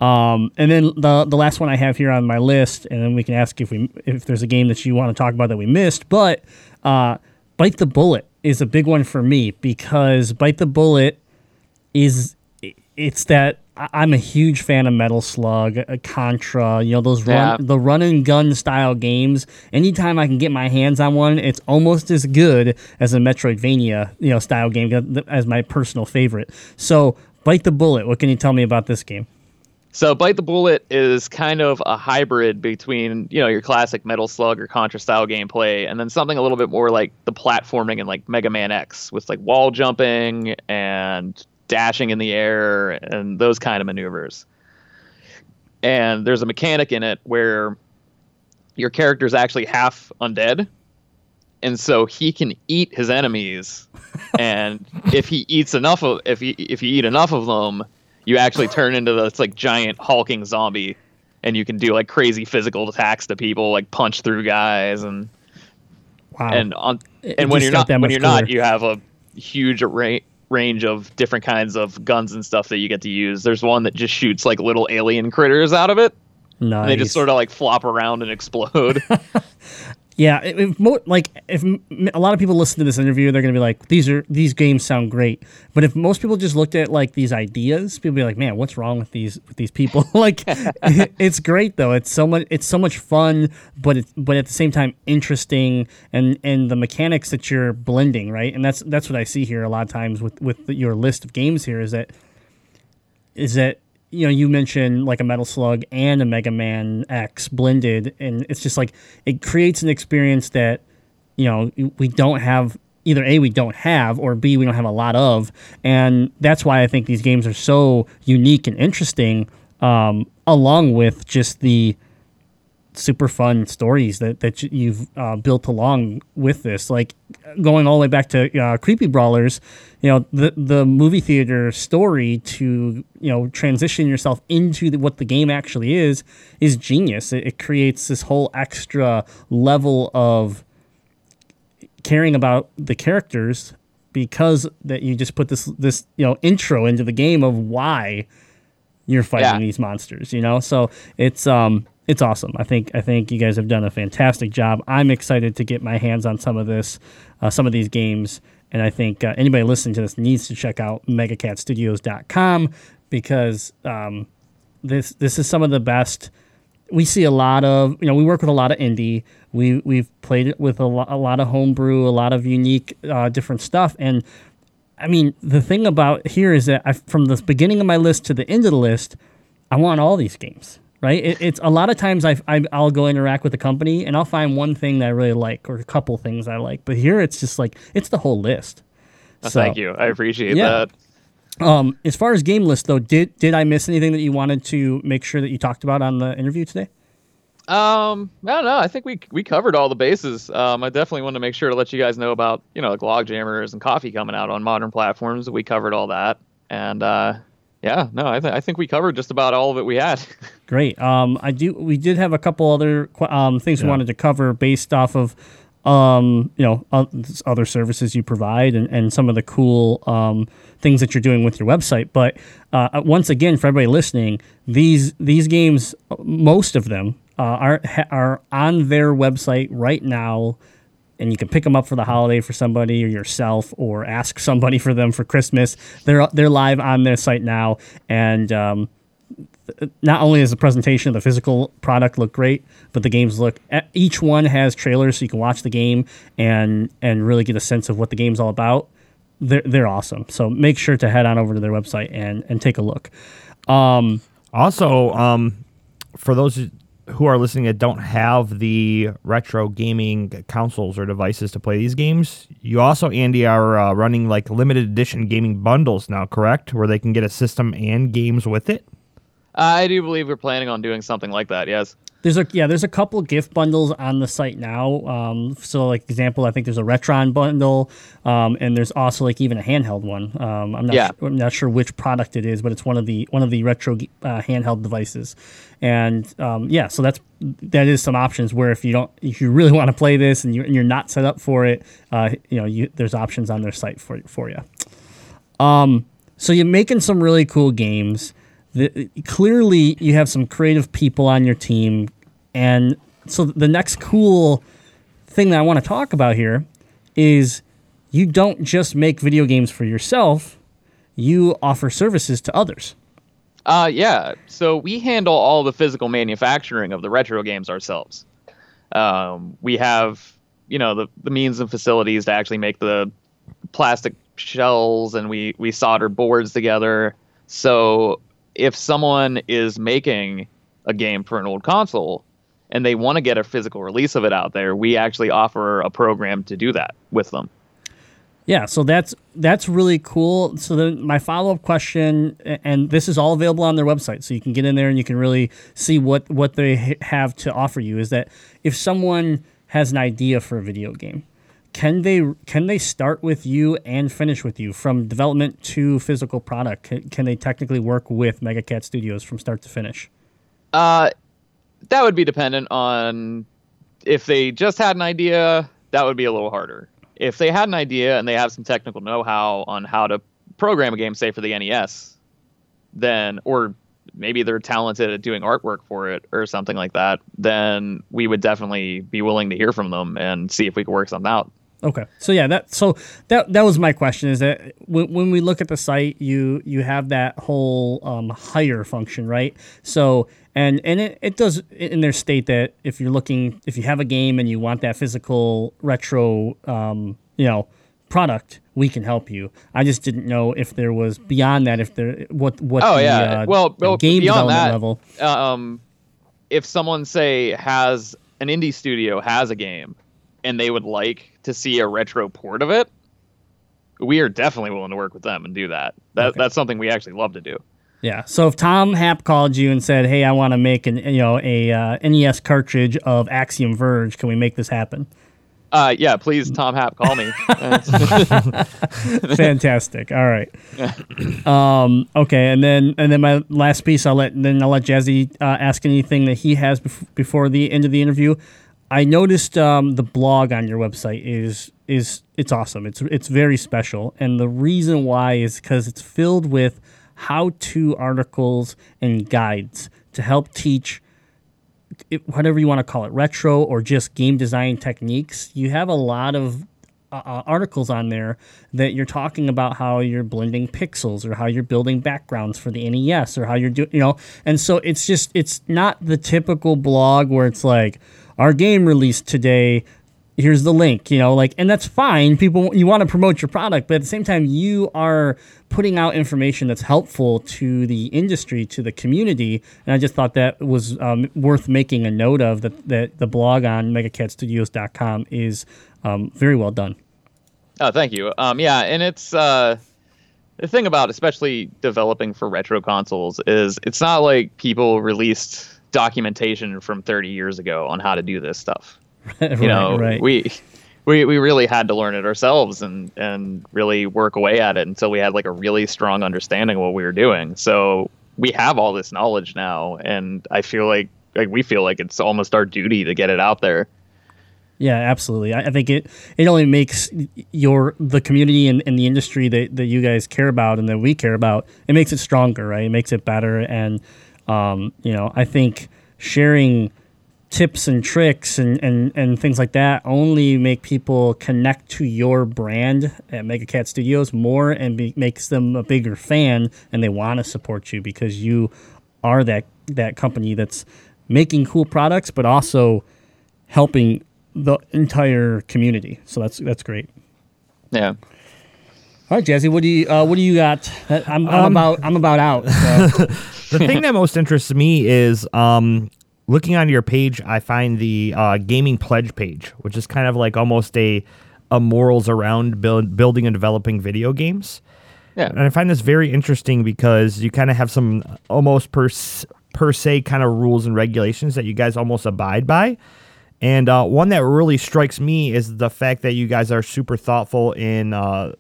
um, and then the the last one I have here on my list, and then we can ask if we if there's a game that you want to talk about that we missed. But uh, bite the bullet is a big one for me because bite the bullet is it's that I'm a huge fan of Metal Slug, uh, Contra, you know those run Yeah. the run and gun style games. Anytime I can get my hands on one, it's almost as good as a Metroidvania, you know, style game as my personal favorite. So, bite the bullet. What can you tell me about this game? So Bite the Bullet is kind of a hybrid between, you know, your classic Metal Slug or Contra style gameplay and then something a little bit more like the platforming in like Mega Man X with like wall jumping and dashing in the air and those kind of maneuvers. And there's a mechanic in it where your character is actually half undead. And so he can eat his enemies (laughs) and if he eats enough of if he if you eat enough of them, you actually turn into this like giant hulking zombie and you can do like crazy physical attacks to people like punch through guys and Wow. and on It and when you're not when you're not you have a huge array range of different kinds of guns and stuff that you get to use. There's one that just shoots like little alien critters out of it. Nice. and they just sort of like flop around and explode (laughs) Yeah, if, mo- like if a lot of people listen to this interview, they're gonna be like, "These are these games sound great." But if most people just looked at like these ideas, people be like, "Man, what's wrong with these with these people?" (laughs) like, (laughs) it's great though. It's so much. It's so much fun, but it's but at the same time interesting, and and the mechanics that you're blending, right? And that's that's what I see here a lot of times with with your list of games here is that is that you know you mentioned like a Metal Slug and a Mega Man X blended, and it's just like it creates an experience that you know we don't have either a we don't have or b we don't have a lot of, and that's why I think these games are so unique and interesting, um, along with just the super fun stories that that you've uh, built along with this. Like going all the way back to uh, Creepy Brawlers, you know, the the movie theater story to you know transition yourself into the, what the game actually is is genius. It, it creates this whole extra level of caring about the characters because that you just put this this you know intro into the game of why you're fighting Yeah. these monsters you know so it's um it's awesome. I think i think you guys have done a fantastic job. I'm excited to get my hands on some of this uh, some of these games. And i think uh, anybody listening to this needs to check out megacatstudios.com because um, this this is some of the best. We see a lot of you know we work with a lot of indie. We we've played it with a, lo- a lot of homebrew a lot of unique uh, different stuff. And i mean the thing about here is that I, from the beginning of my list to the end of the list i want all these games right it, it's a lot of times I, I i'll go interact with a company and i'll find one thing that i really like or a couple things i like but here it's just like it's the whole list Uh, So- Thank you. I appreciate Yeah. that. um, as far as game list though did did i miss anything that you wanted to make sure that you talked about on the interview today Um, I don't know. I think we we covered all the bases. Um, I definitely want to make sure to let you guys know about you know like log jammers and coffee coming out on modern platforms. We covered all that, and uh, yeah, no, I, th- I think we covered just about all of it we had. (laughs) Great. Um, I do. We did have a couple other um, things we wanted to cover based off of, um, you know, o- other services you provide and, and some of the cool um, things that you're doing with your website. But uh, once again, for everybody listening, these these games, most of them uh, are ha- are on their website right now. And you can pick them up for the holiday for somebody or yourself, or ask somebody for them for Christmas. They're they're live on their site now, and um, not only does the presentation of the physical product look great, but the games look. Each one has trailers, so you can watch the game and and really get a sense of what the game's all about. They're they're awesome. So make sure to head on over to their website and and take a look. Um, Also, um, for those who are listening that don't have the retro gaming consoles or devices to play these games, you also, Andy, are uh, running like limited edition gaming bundles now, correct? Where they can get a system and games with it. I do believe we're planning on doing something like that. Yes. There's a yeah, there's a couple gift bundles on the site now. Um, so like example, I think there's a Retron bundle, um, and there's also like even a handheld one. Um, I'm not Yeah. su- I'm not sure which product it is, but it's one of the one of the retro uh, handheld devices. And um, yeah, so that's that is some options where if you don't if you really want to play this and you're, and you're not set up for it, uh, you know, you, there's options on their site for for you. Um, so you're making some really cool games. The, clearly, you have some creative people on your team, and so the next cool thing that I want to talk about here is you don't just make video games for yourself; you offer services to others. Uh, yeah. So we handle all the physical manufacturing of the retro games ourselves. Um, we have, you know, the, the means and facilities to actually make the plastic shells, and we we solder boards together. So if someone is making a game for an old console and they want to get a physical release of it out there, we actually offer a program to do that with them. Yeah, so that's that's really cool. So then my follow up question, and this is all available on their website, so you can get in there and you can really see what what they have to offer you. Is that if someone has an idea for a video game, can they can they start with you and finish with you from development to physical product? Can, can they technically work with Mega Cat Studios from start to finish? Uh, that would be dependent on if they just had an idea. That would be a little harder. If they had an idea and they have some technical know-how on how to program a game, say for the NES, then or maybe they're talented at doing artwork for it or something like that, then we would definitely be willing to hear from them and see if we could work something out. Okay. So yeah, that so that that was my question is that when, when we look at the site, you you have that whole um, hire function, right? So and and it, it does in their state that if you're looking if you have a game and you want that physical retro um, you know product, we can help you. I just didn't know if there was beyond that if there what what Oh the, yeah. uh, well, well, game beyond development that, level. um, if someone say has an indie studio has a game, and they would like to see a retro port of it, we are definitely willing to work with them and do that. That Okay. that's something we actually love to do. Yeah. So if Tom Happ called you and said, "Hey, I want to make an you know a uh, NES cartridge of Axiom Verge, can we make this happen?" Uh, yeah, please, Tom Happ, call me. (laughs) (laughs) Fantastic. All right. (laughs) Um, okay, and then and then my last piece, I'll let then I'll let Jazzy uh, ask anything that he has bef- before the end of the interview. I noticed um, the blog on your website is is it's awesome. It's it's very special, and the reason why is because it's filled with how to articles and guides to help teach it, whatever you want to call it, retro or just game design techniques, you have a lot of uh, uh, articles on there that you're talking about how you're blending pixels or how you're building backgrounds for the NES or how you're doing, you know. And so it's just, it's not the typical blog where it's like, our game released today. Here's the link, you know, like, and that's fine. People, you want to promote your product, but at the same time, you are putting out information that's helpful to the industry, to the community. And I just thought that was um, worth making a note of that, that the blog on megacatstudios.com is um, very well done. Oh, thank you. Um, yeah, and it's uh, the thing about especially developing for retro consoles is it's not like people released documentation from 30 years ago on how to do this stuff. (laughs) You know, right. we we we really had to learn it ourselves and and really work away at it until we had like a really strong understanding of what we were doing. So we have all this knowledge now, and I feel like like we feel like it's almost our duty to get it out there. Yeah, absolutely. I, I think it it only makes your the community and, and the industry that, that you guys care about and that we care about. It makes it stronger, right? It makes it better, and um, you know, I think sharing tips and tricks and, and, and things like that only make people connect to your brand at Mega Cat Studios more and be, makes them a bigger fan and they want to support you because you are that that company that's making cool products but also helping the entire community. So that's that's great. Yeah. All right, Jazzy, what do you uh, what do you got? Uh, I'm, I'm about I'm about out. So. (laughs) the thing that most interests me is um, looking on your page. I find the uh, gaming pledge page, which is kind of like almost a a morals around build, building and developing video games. Yeah. And I find this very interesting because you kind of have some almost per, per se kind of rules and regulations that you guys almost abide by. And uh, one that really strikes me is the fact that you guys are super thoughtful in uh,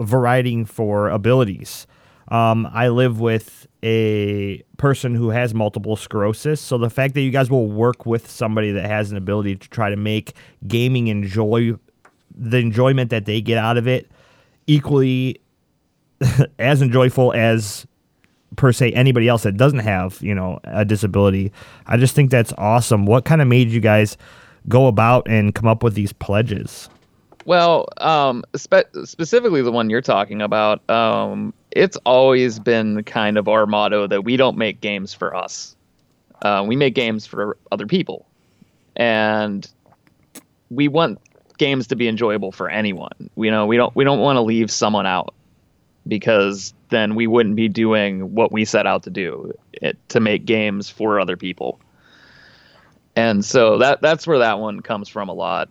variety for abilities. Um, I live with a person who has multiple sclerosis, so the fact that you guys will work with somebody that has an ability to try to make gaming enjoy the enjoyment that they get out of it equally (laughs) as enjoyable as per se anybody else that doesn't have you know a disability i just think that's awesome what kind of made you guys go about and come up with these pledges Well, um, spe- specifically the one you're talking about, um, it's always been kind of our motto that we don't make games for us. Uh, we make games for other people, and we want games to be enjoyable for anyone. You know, we don't we don't want to leave someone out because then we wouldn't be doing what we set out to do it, to make games for other people. And so that that's where that one comes from a lot.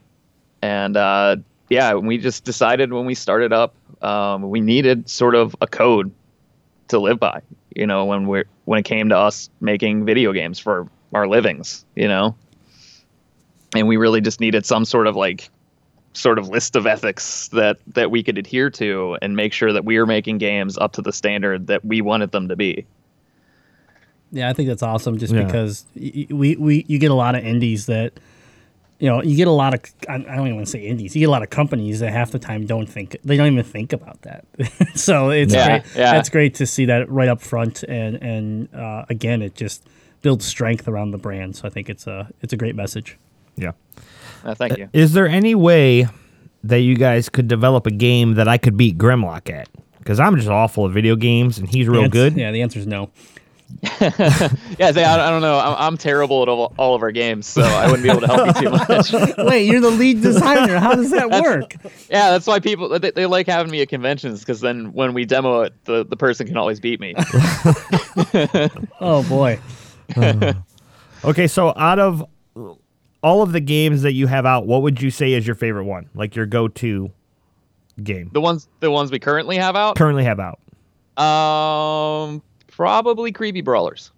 And uh, yeah, we just decided when we started up, um, we needed sort of a code to live by. You know, when we when it came to us making video games for our livings, you know, and we really just needed some sort of like sort of list of ethics that that we could adhere to and make sure that we were making games up to the standard that we wanted them to be. Yeah, I think that's awesome. Just Yeah. because y- y- we, we you get a lot of indies that you know, you get a lot of I I don't even want to say indies. You get a lot of companies that half the time don't think they don't even think about that. (laughs) so it's Yeah, great. yeah. That's great to see that right up front, and and uh, again, it just builds strength around the brand. So I think it's a it's a great message. Yeah. Uh, thank you. Is there any way that you guys could develop a game that I could beat Grimlock at? Because I'm just awful at video games, and he's real Ans- good. Yeah, the answer is no. (laughs) Yeah, say, I, I don't know. I'm, I'm terrible at all, all of our games, so I wouldn't be able to help you too (laughs) much. Wait, you're the lead designer. How does that work? Yeah, that's why people they, they like having me at conventions because then when we demo it, the, the person can always beat me. (laughs) Oh boy. Okay, so out of all of the games that you have out, what would you say is your favorite one? Like your go-to game the ones the ones we currently have out, currently have out? um, probably creepy brawlers.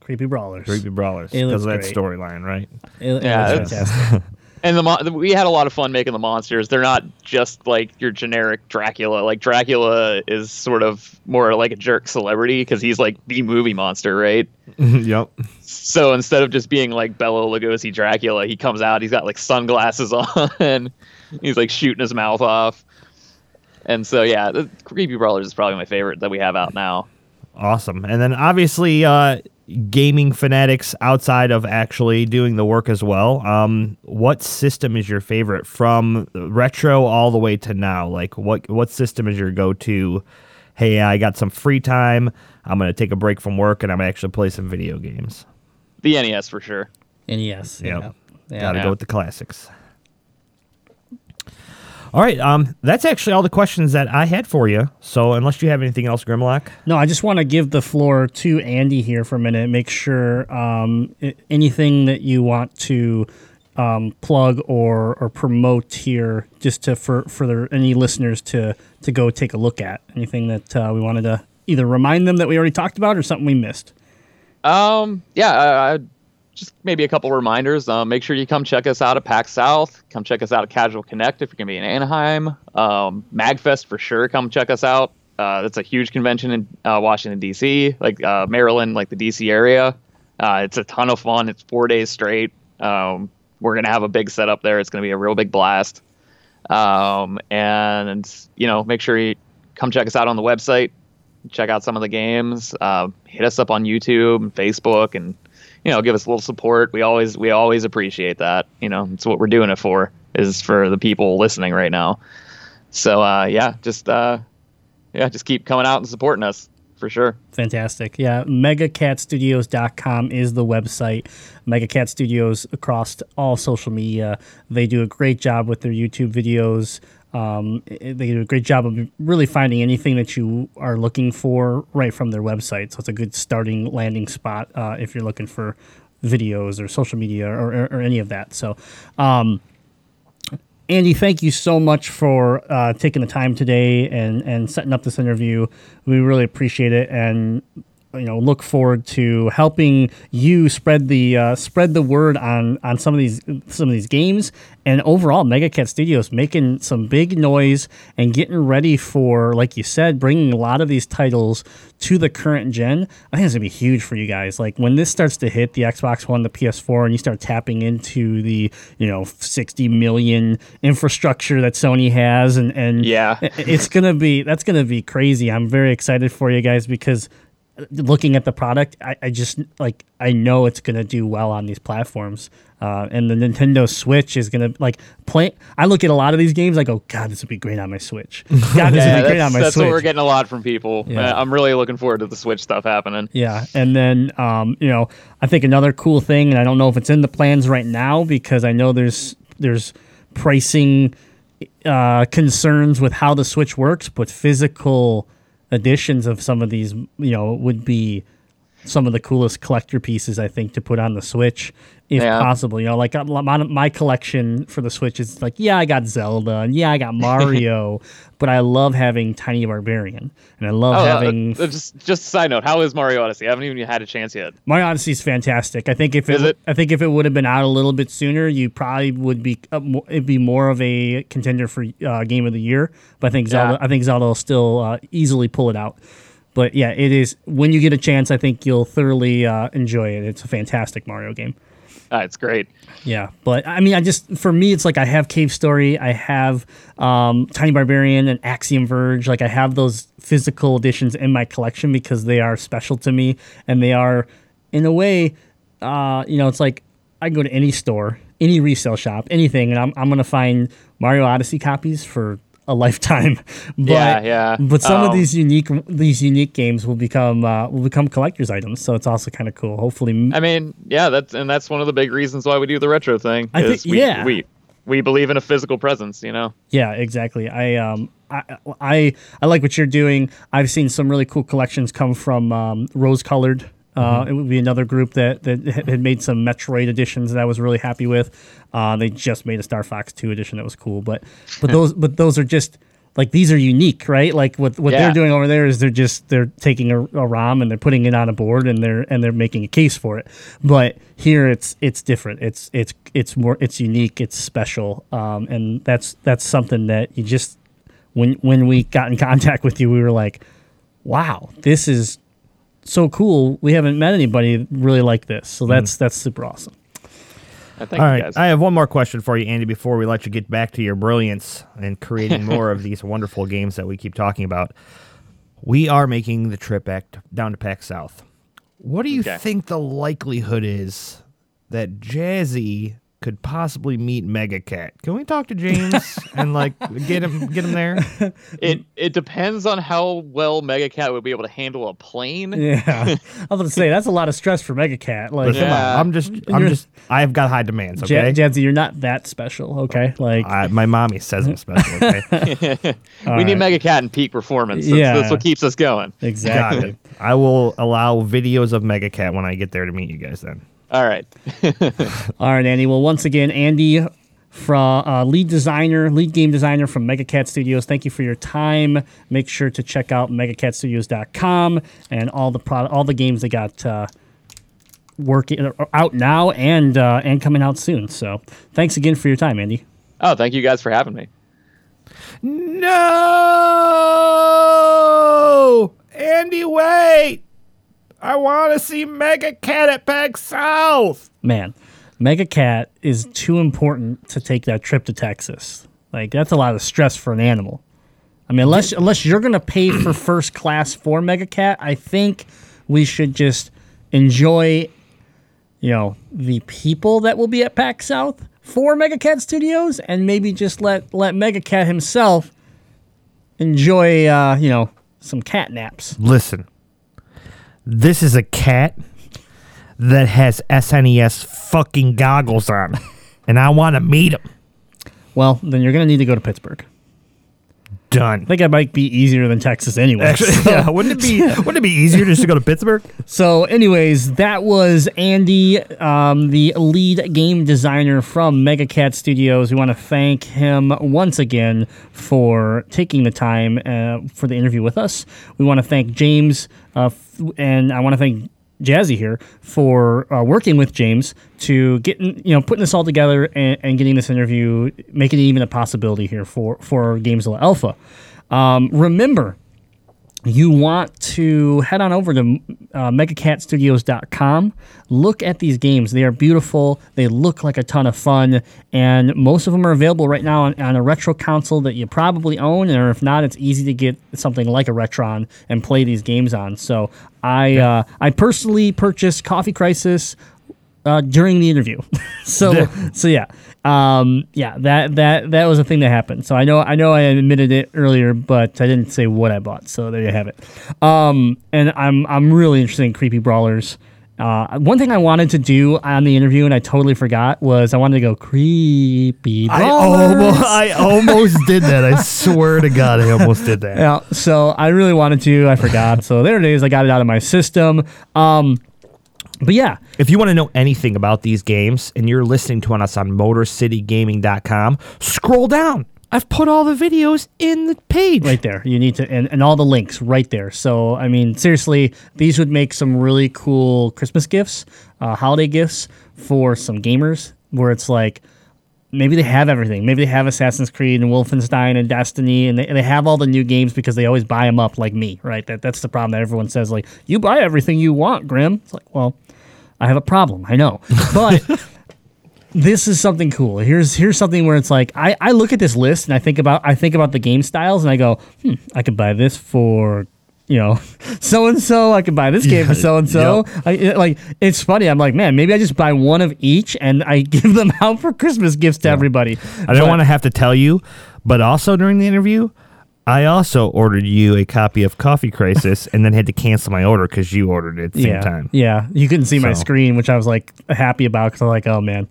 Creepy brawlers. Creepy Brawlers because of that storyline, right? It- it Yeah, looks fantastic. (laughs) And the mon- we had a lot of fun making the monsters. They're not just like your generic Dracula. Like Dracula is sort of more like a jerk celebrity because he's like the movie monster, right? (laughs) yep. So instead of just being like Bela Lugosi Dracula, he comes out. He's got like sunglasses (laughs) on. he's like shooting his mouth off. And so yeah, the Creepy Brawlers is probably my favorite that we have out now. Awesome. And then obviously, uh, gaming fanatics outside of actually doing the work as well. Um, what system is your favorite from retro all the way to now? Like, what what system is your go to? Hey, I got some free time. I'm gonna take a break from work and I'm gonna actually play some video games. The NES for sure. NES. Yep. Yeah. Yeah. Gotta Yeah. go with the classics. All right, um, that's actually all the questions that I had for you. So, unless you have anything else, Grimlock, No, I just want to give the floor to Andy here for a minute. Make sure um, anything that you want to um, plug or, or promote here, just to for for the, any listeners to to go take a look at. Anything that uh, we wanted to either remind them that we already talked about or something we missed. Um, yeah, I, I, just maybe a couple reminders. Um, make sure you come check us out at PAX South. Come check us out at Casual Connect if you're gonna be in Anaheim. Um, Magfest for sure. Come check us out. Uh, that's a huge convention in uh, Washington D.C., like uh, Maryland, like the D.C. area. Uh, it's a ton of fun. It's four days straight. Um, we're gonna have a big setup there. It's gonna be a real big blast. Um, and you know, make sure you come check us out on the website check out some of the games. Uh, hit us up on YouTube and Facebook, and you know, give us a little support. We always we always appreciate that. You know, it's what we're doing it for is for the people listening right now. So uh, yeah, just uh, yeah, just keep coming out and supporting us for sure. Fantastic. Yeah, megacatstudios.com is the website. Mega Cat Studios across all social media. They do a great job with their YouTube videos. Um, they do a great job of really finding anything that you are looking for right from their website. So it's a good starting landing spot uh, if you're looking for videos or social media or, or, or any of that. So, um, Andy, thank you so much for uh, taking the time today and, and setting up this interview. We really appreciate it, and you know, look forward to helping you spread the uh, spread the word on on some of these some of these games, and overall, mega cat Studios making some big noise and getting ready for, like you said, bringing a lot of these titles to the current gen. I think it's gonna be huge for you guys. Like when this starts to hit the Xbox One, the PS4, and you start tapping into the you know 60 million infrastructure that Sony has, and and Yeah. it's gonna be that's gonna be crazy. I'm very excited for you guys because looking at the product, I, I just like I know it's gonna do well on these platforms. Uh, and the Nintendo Switch is gonna like play. I look at a lot of these games. I go, God, this would be great on my Switch. (laughs) God, this Yeah, would be great that's, on my that's Switch. what we're getting a lot from people. Yeah. I'm really looking forward to the Switch stuff happening. Yeah, and then um, you know, I think another cool thing, and I don't know if it's in the plans right now because I know there's there's pricing uh, concerns with how the Switch works, but physical editions of some of these, you know, would be some of the coolest collector pieces I think to put on the Switch if Yeah. possible. You know, like uh, my, my collection for the Switch is like, yeah, I got Zelda and yeah, I got (laughs) Mario, but I love having Tiny Barbarian and I love Oh, uh, having uh, just just a side note, how is Mario Odyssey? I haven't even had a chance yet. Mario Odyssey is fantastic. I think if it, Is it? I think if it would have been out a little bit sooner, you probably would be uh, it'd be more of a contender for uh, game of the year. But I think Zelda, Yeah. I think Zelda will still uh, easily pull it out. But yeah, it is when you get a chance, I think you'll thoroughly uh, enjoy it. It's a fantastic Mario game. Uh, it's great. Yeah, but I mean, I just for me, it's like I have Cave Story, I have um, Tiny Barbarian and Axiom Verge. Like I have those physical editions in my collection because they are special to me, and they are, in a way, uh, you know, it's like I can go to any store, any resale shop, anything, and I'm I'm gonna find Mario Odyssey copies for a lifetime. (laughs) but, Yeah, yeah. But some of Um, these unique these unique games will become uh, will become collector's items, so it's also kind of cool. Hopefully, I mean, yeah, that's and that's one of the big reasons why we do the retro thing. I is think- we, yeah. we we believe in a physical presence. You know. Yeah, exactly. I um I, I I like what you're doing. I've seen some really cool collections come from um, Rose Colored. Uh, It would be another group that that had made some Metroid editions that I was really happy with. Uh, they just made a Star Fox Two edition that was cool, but but those but those are just like these are unique, right? Like what what Yeah. they're doing over there is they're just they're taking a, a ROM and they're putting it on a board and they're and they're making a case for it. But here it's it's different. It's it's it's more it's unique. It's special. Um, and that's that's something that you just when when we got in (laughs) contact with you, we were like, wow, this is so cool. We haven't met anybody really like this. So mm. that's that's super awesome. I think All you guys. I have one more question for you, Andy, before we let you get back to your brilliance and creating (laughs) more of these wonderful games that we keep talking about. We are making the trip back to, down to PAX South. What do you Okay. think the likelihood is that Jazzy could possibly meet Mega Cat? Can we talk to James (laughs) and like get him get him there? it it depends on how well Mega Cat would be able to handle a plane. Yeah, (laughs) I was going to say that's a lot of stress for Mega Cat. Like, But come on, Yeah. I'm just I'm just I've got high demands. Ja- Okay, Jazzy, you're not that special. Okay, like I, my mommy says I'm special. (laughs) Okay. we right. need Mega Cat in peak performance. That's, Yeah. that's what keeps us going. Exactly. I will allow videos of Mega Cat when I get there to meet you guys. Then. All right. (laughs) All right, Andy. Well, once again, Andy, from uh, lead designer, lead game designer from Mega Cat Studios. Thank you for your time. Make sure to check out megacatstudios.com and all the product, all the games they got uh, working uh, out now and uh, and coming out soon. So, thanks again for your time, Andy. Oh, thank you guys for having me. No, Andy, wait! I want to see Mega Cat at PAX South. Man, Mega Cat is too important to take that trip to Texas. Like that's a lot of stress for an animal. I mean, unless unless you're gonna pay for (clears throat) first class for Mega Cat, I think we should just enjoy, you know, the people that will be at PAX South for Mega Cat Studios, and maybe just let let Mega Cat himself enjoy, uh, you know, some cat naps. Listen, this is a cat that has SNES fucking goggles on, and I want to meet him. Well, then you're gonna need to go to Pittsburgh. Done. I think it might be easier than Texas anyway. Actually, yeah, wouldn't it be wouldn't it be easier just to go to Pittsburgh? So, anyways, that was Andy, um, the lead game designer from Mega Cat Studios. We want to thank him once again for taking the time uh, for the interview with us. We want to thank James, uh, and I want to thank Jazzy here for uh, working with James to getting you know putting this all together and, and getting this interview, making it even a possibility here for for Gamezilla Alpha. Um, remember, you want to head on over to uh, megacatstudios.com look at these games. They are beautiful. They look like a ton of fun and most of them are available right now on, on a retro console that you probably own or if not it's easy to get something like a retron and play these games on. So i uh, i personally purchased coffee crisis uh, during the interview. (laughs) so so yeah, um, yeah that that that was a thing that happened. So I know I know I admitted it earlier, but I didn't say what I bought. So there you have it. Um, and I'm I'm really interested in creepy brawlers. Uh, one thing I wanted to do on the interview and I totally forgot was I wanted to go creepy I almost, I almost (laughs) did that. I swear to God, I almost did that. Yeah, so I really wanted to. I forgot. so there it is. I got it out of my system. Um, but yeah, If you want to know anything about these games and you're listening to us on MotorCityGaming.com, scroll down. I've put all the videos in the page. right there. You need to, and, and all the links right there. So, I mean, seriously, these would make some really cool Christmas gifts, uh, holiday gifts for some gamers where it's like, maybe they have everything. Maybe they have Assassin's Creed and Wolfenstein and Destiny, and they, they have all the new games because they always buy them up like me, right? That That's the problem that everyone says, like, you buy everything you want, Grim. It's like, well, I have a problem, I know. (laughs) But this is something cool. Here's here's something where it's like I, I look at this list and I think about I think about the game styles and I go, hmm, I could buy this for you know so and so. I could buy this game for so and so. Like it's funny. I'm like, man, maybe I just buy one of each and I (laughs) give them out for Christmas gifts to everybody. I don't want to have to tell you, but also during the interview, I also ordered you a copy of Coffee Crisis (laughs) and then had to cancel my order because you ordered it at the yeah, same time. Yeah, you couldn't see my screen, which I was like happy about because I'm like, oh man,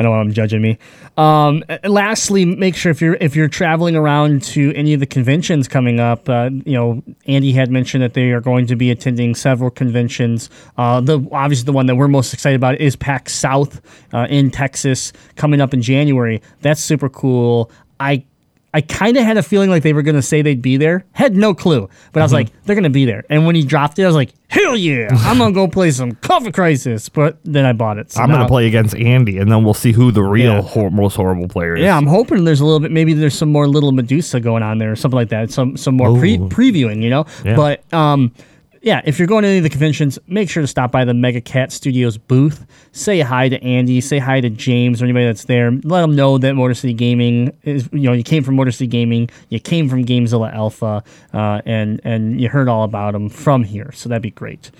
I don't want them judging me. Um, lastly, make sure if you're if you're traveling around to any of the conventions coming up, uh, you know, Andy had mentioned that they are going to be attending several conventions. Uh, the obviously the one that we're most excited about is PAX South uh, in Texas coming up in January. That's super cool. I I kind of had a feeling like they were going to say they'd be there. Had no clue, but I was like, they're going to be there. And when he dropped it, I was like, hell yeah, I'm going to go play some Coffee Crisis. But then I bought it. So I'm going to play against Andy, and then we'll see who the real Yeah. hor- most horrible player is. Yeah, I'm hoping there's a little bit. Maybe there's some more little Medusa going on there, or something like that. Some some more pre- previewing, you know. Yeah. But um, yeah, if you're going to any of the conventions, make sure to stop by the Mega Cat Studios booth. Say hi to Andy. Say hi to James or anybody that's there. Let them know that Motor City Gaming is. You know, you came from Motor City Gaming. You came from Gamezilla Alpha, uh, and and you heard all about them from here. So that'd be great.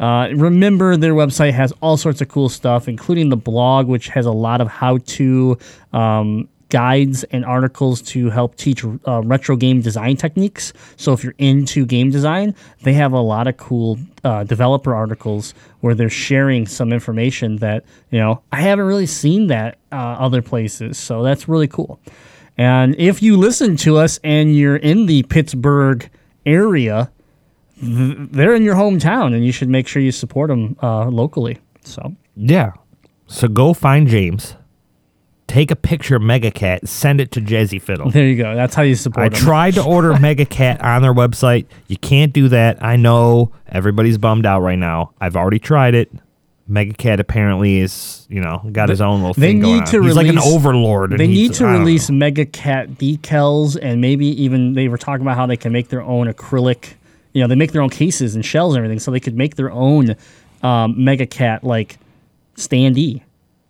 Uh, remember, their website has all sorts of cool stuff, including the blog, which has a lot of how-to um, guides and articles to help teach uh, retro game design techniques. So if you're into game design, they have a lot of cool uh, developer articles where they're sharing some information that you know I haven't really seen that uh, other places. So that's really cool. And if you listen to us and you're in the Pittsburgh area, th- they're in your hometown, and you should make sure you support them uh, locally. So Yeah. So go find James, take a picture of Mega Cat, send it to Jazzy Fiddle. there you go. That's how you I support them. tried to order (laughs) Mega Cat on their website. You can't do that. I know everybody's bummed out right now. I've already tried it. Mega Cat apparently is, you know, got his own little they thing going need on. to He's like an overlord. They need to release know. Mega Cat decals, and maybe even they were talking about how they can make their own acrylic. You know, they make their own cases and shells and everything, so they could make their own um, Mega Cat like standee.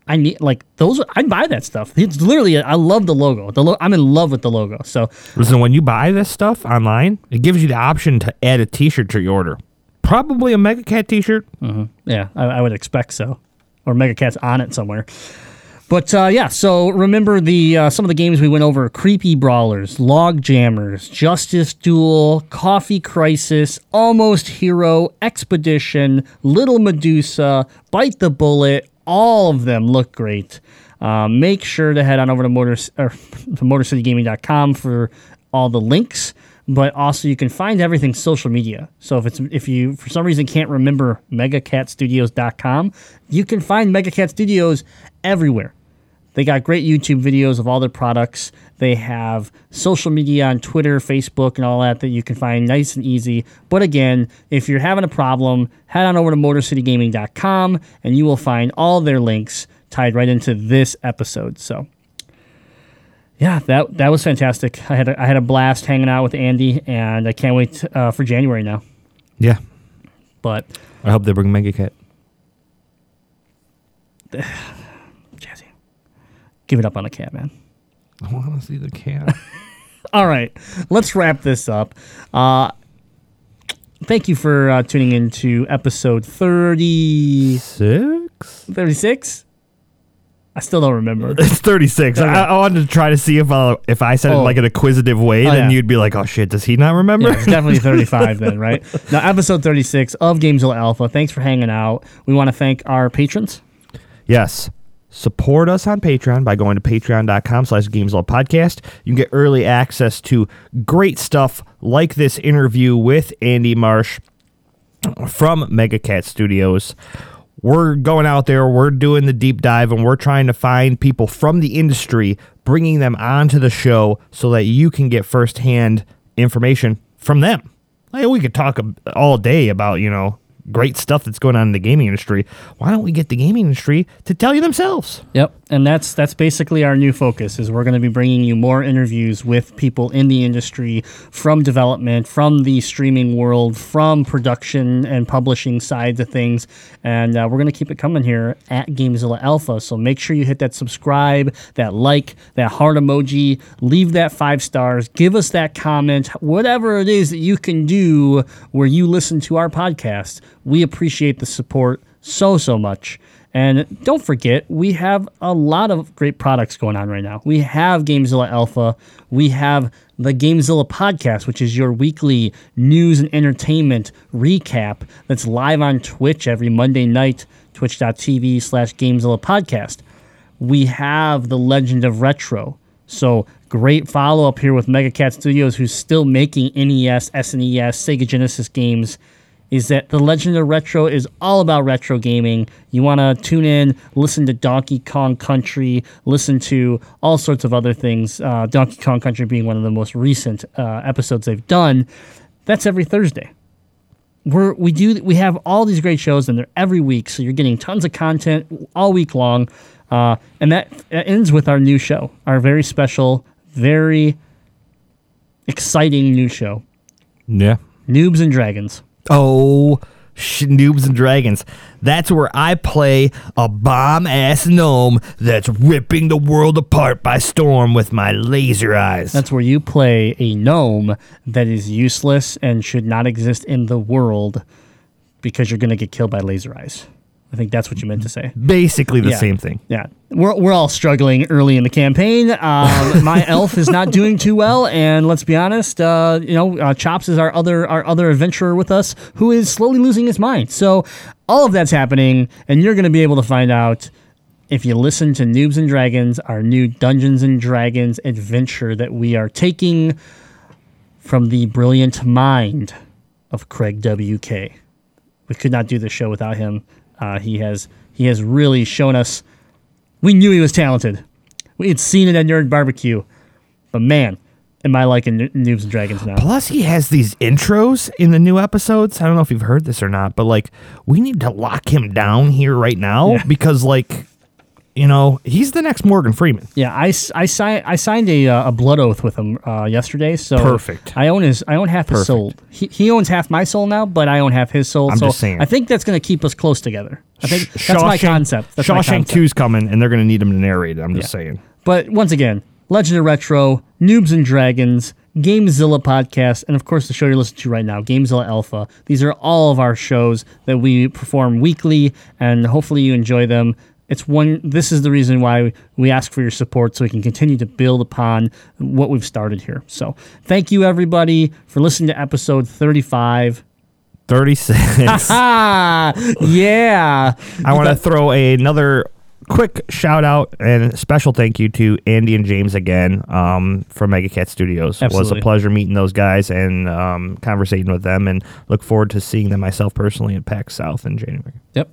I need like those. I'd buy that stuff. It's literally. I love the logo. The lo- I'm in love with the logo. So Listen, when you buy this stuff online, it gives you the option to add a T-shirt to your order. Probably a Mega Cat T-shirt. Yeah, I, I would expect so. Or Mega Cat's on it somewhere. But uh, yeah, so remember the uh, some of the games we went over: Creepy Brawlers, Log Jammers, Justice Duel, Coffee Crisis, Almost Hero, Expedition, Little Medusa, Bite the Bullet. All of them look great. Uh, make sure to head on over to motor or (laughs) to motorcitygaming.com for all the links but also you can find everything social media. So if it's if you for some reason can't remember megacatstudios.com, you can find Mega Cat Studios everywhere. They got great YouTube videos of all their products. They have social media on Twitter, Facebook, and all that that you can find nice and easy. But again, if you're having a problem, head on over to MotorCityGaming.com and you will find all their links tied right into this episode. So yeah, that that was fantastic. I had a, I had a blast hanging out with Andy, and I can't wait uh, for January now. Yeah. But I hope they bring Mega Cat. (sighs) (laughs) It up on the cat, man. I want to see the cat. (laughs) All right, let's wrap this up. Uh, thank you for uh, tuning in to episode 36? 36? I still don't remember. (laughs) It's 36. I, I wanted to try to see if I, if I said it Oh. in like an acquisitive way, Oh, then yeah. you'd be like, oh shit, does he not remember? Yeah, it's definitely (laughs) 35 then, right? Now, episode 36 of Gamezilla Alpha. Thanks for hanging out. We want to thank our patrons. Yes. Support us on Patreon by going to patreon.com slash Podcast. You can get early access to great stuff like this interview with Andy Marsh from Mega Cat Studios. We're going out there, we're doing the deep dive, and we're trying to find people from the industry, bringing them onto the show so that you can get firsthand information from them. Like, we could talk all day about, you know, great stuff that's going on in the gaming industry. Why don't we get the gaming industry to tell you themselves? Yep. and that's that's basically our new focus is we're going to be bringing you more interviews with people in the industry from development from the streaming world from production and publishing sides of things and uh, we're going to keep it coming here at gamezilla alpha so make sure you hit that subscribe that like that heart emoji leave that five stars give us that comment whatever it is that you can do where you listen to our podcast we appreciate the support so so much and don't forget, we have a lot of great products going on right now. We have GameZilla Alpha. We have the GameZilla podcast, which is your weekly news and entertainment recap that's live on Twitch every Monday night, twitch.tv slash GameZilla podcast. We have the Legend of Retro. So great follow up here with Mega Cat Studios, who's still making NES, SNES, Sega Genesis games is that the Legend of Retro is all about retro gaming. You want to tune in, listen to Donkey Kong Country, listen to all sorts of other things. Uh, Donkey Kong Country being one of the most recent uh, episodes they've done. That's every Thursday. We're, we do we have all these great shows and they're every week, so you're getting tons of content all week long. Uh, and that, that ends with our new show, our very special, very exciting new show, Yeah. Noobs and Dragons. Oh, sh- Noobs and Dragons. That's where I play a bomb ass gnome that's ripping the world apart by storm with my laser eyes. That's where you play a gnome that is useless and should not exist in the world because you're going to get killed by laser eyes. I think that's what you meant to say. basically the Yeah. same thing. Yeah, we're, we're all struggling early in the campaign. Um, (laughs) my elf is not doing too well, and let's be honest, uh, you know, uh, Chops is our other our other adventurer with us who is slowly losing his mind. So all of that's happening, and you're going to be able to find out if you listen to Noobs and Dragons, our new Dungeons and Dragons adventure that we are taking from the brilliant mind of Craig W.K. We could not do this show without him. Uh, he has he has really shown us. We knew he was talented. We had seen it at Nerd Barbecue, but man, am I liking Noobs and Dragons now? Plus, he has these intros in the new episodes. I don't know if you've heard this or not, but like, we need to lock him down here right now Yeah. because, like, you know, he's the next Morgan Freeman. Yeah, I, I, si- I signed a, uh, a blood oath with him uh, yesterday. So Perfect. I own his I own half his Perfect. soul. He, he owns half my soul now, but I own half his soul. I'm so just saying. I think that's going to keep us close together. I think that's my concept. That's my Shawshank concept. 2's coming, and they're going to need him to narrate it. I'm just saying. But once again, Legend of Retro, Noobs and Dragons, Gamezilla podcast, and of course the show you're listening to right now, Gamezilla Alpha. These are all of our shows that we perform weekly, and hopefully you enjoy them. It's one. This is the reason why we ask for your support, so we can continue to build upon what we've started here. So, thank you everybody for listening to episode 35. 36. Ah, (laughs) yeah. I want to throw another quick shout out and special thank you to Andy and James again um, from Mega Cat Studios. It was a pleasure meeting those guys and um, conversating with them, and look forward to seeing them myself personally at PAX South in January. Yep.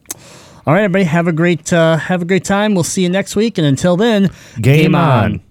All right, everybody. Have a great uh, have a great time. We'll see you next week, and until then, Game on.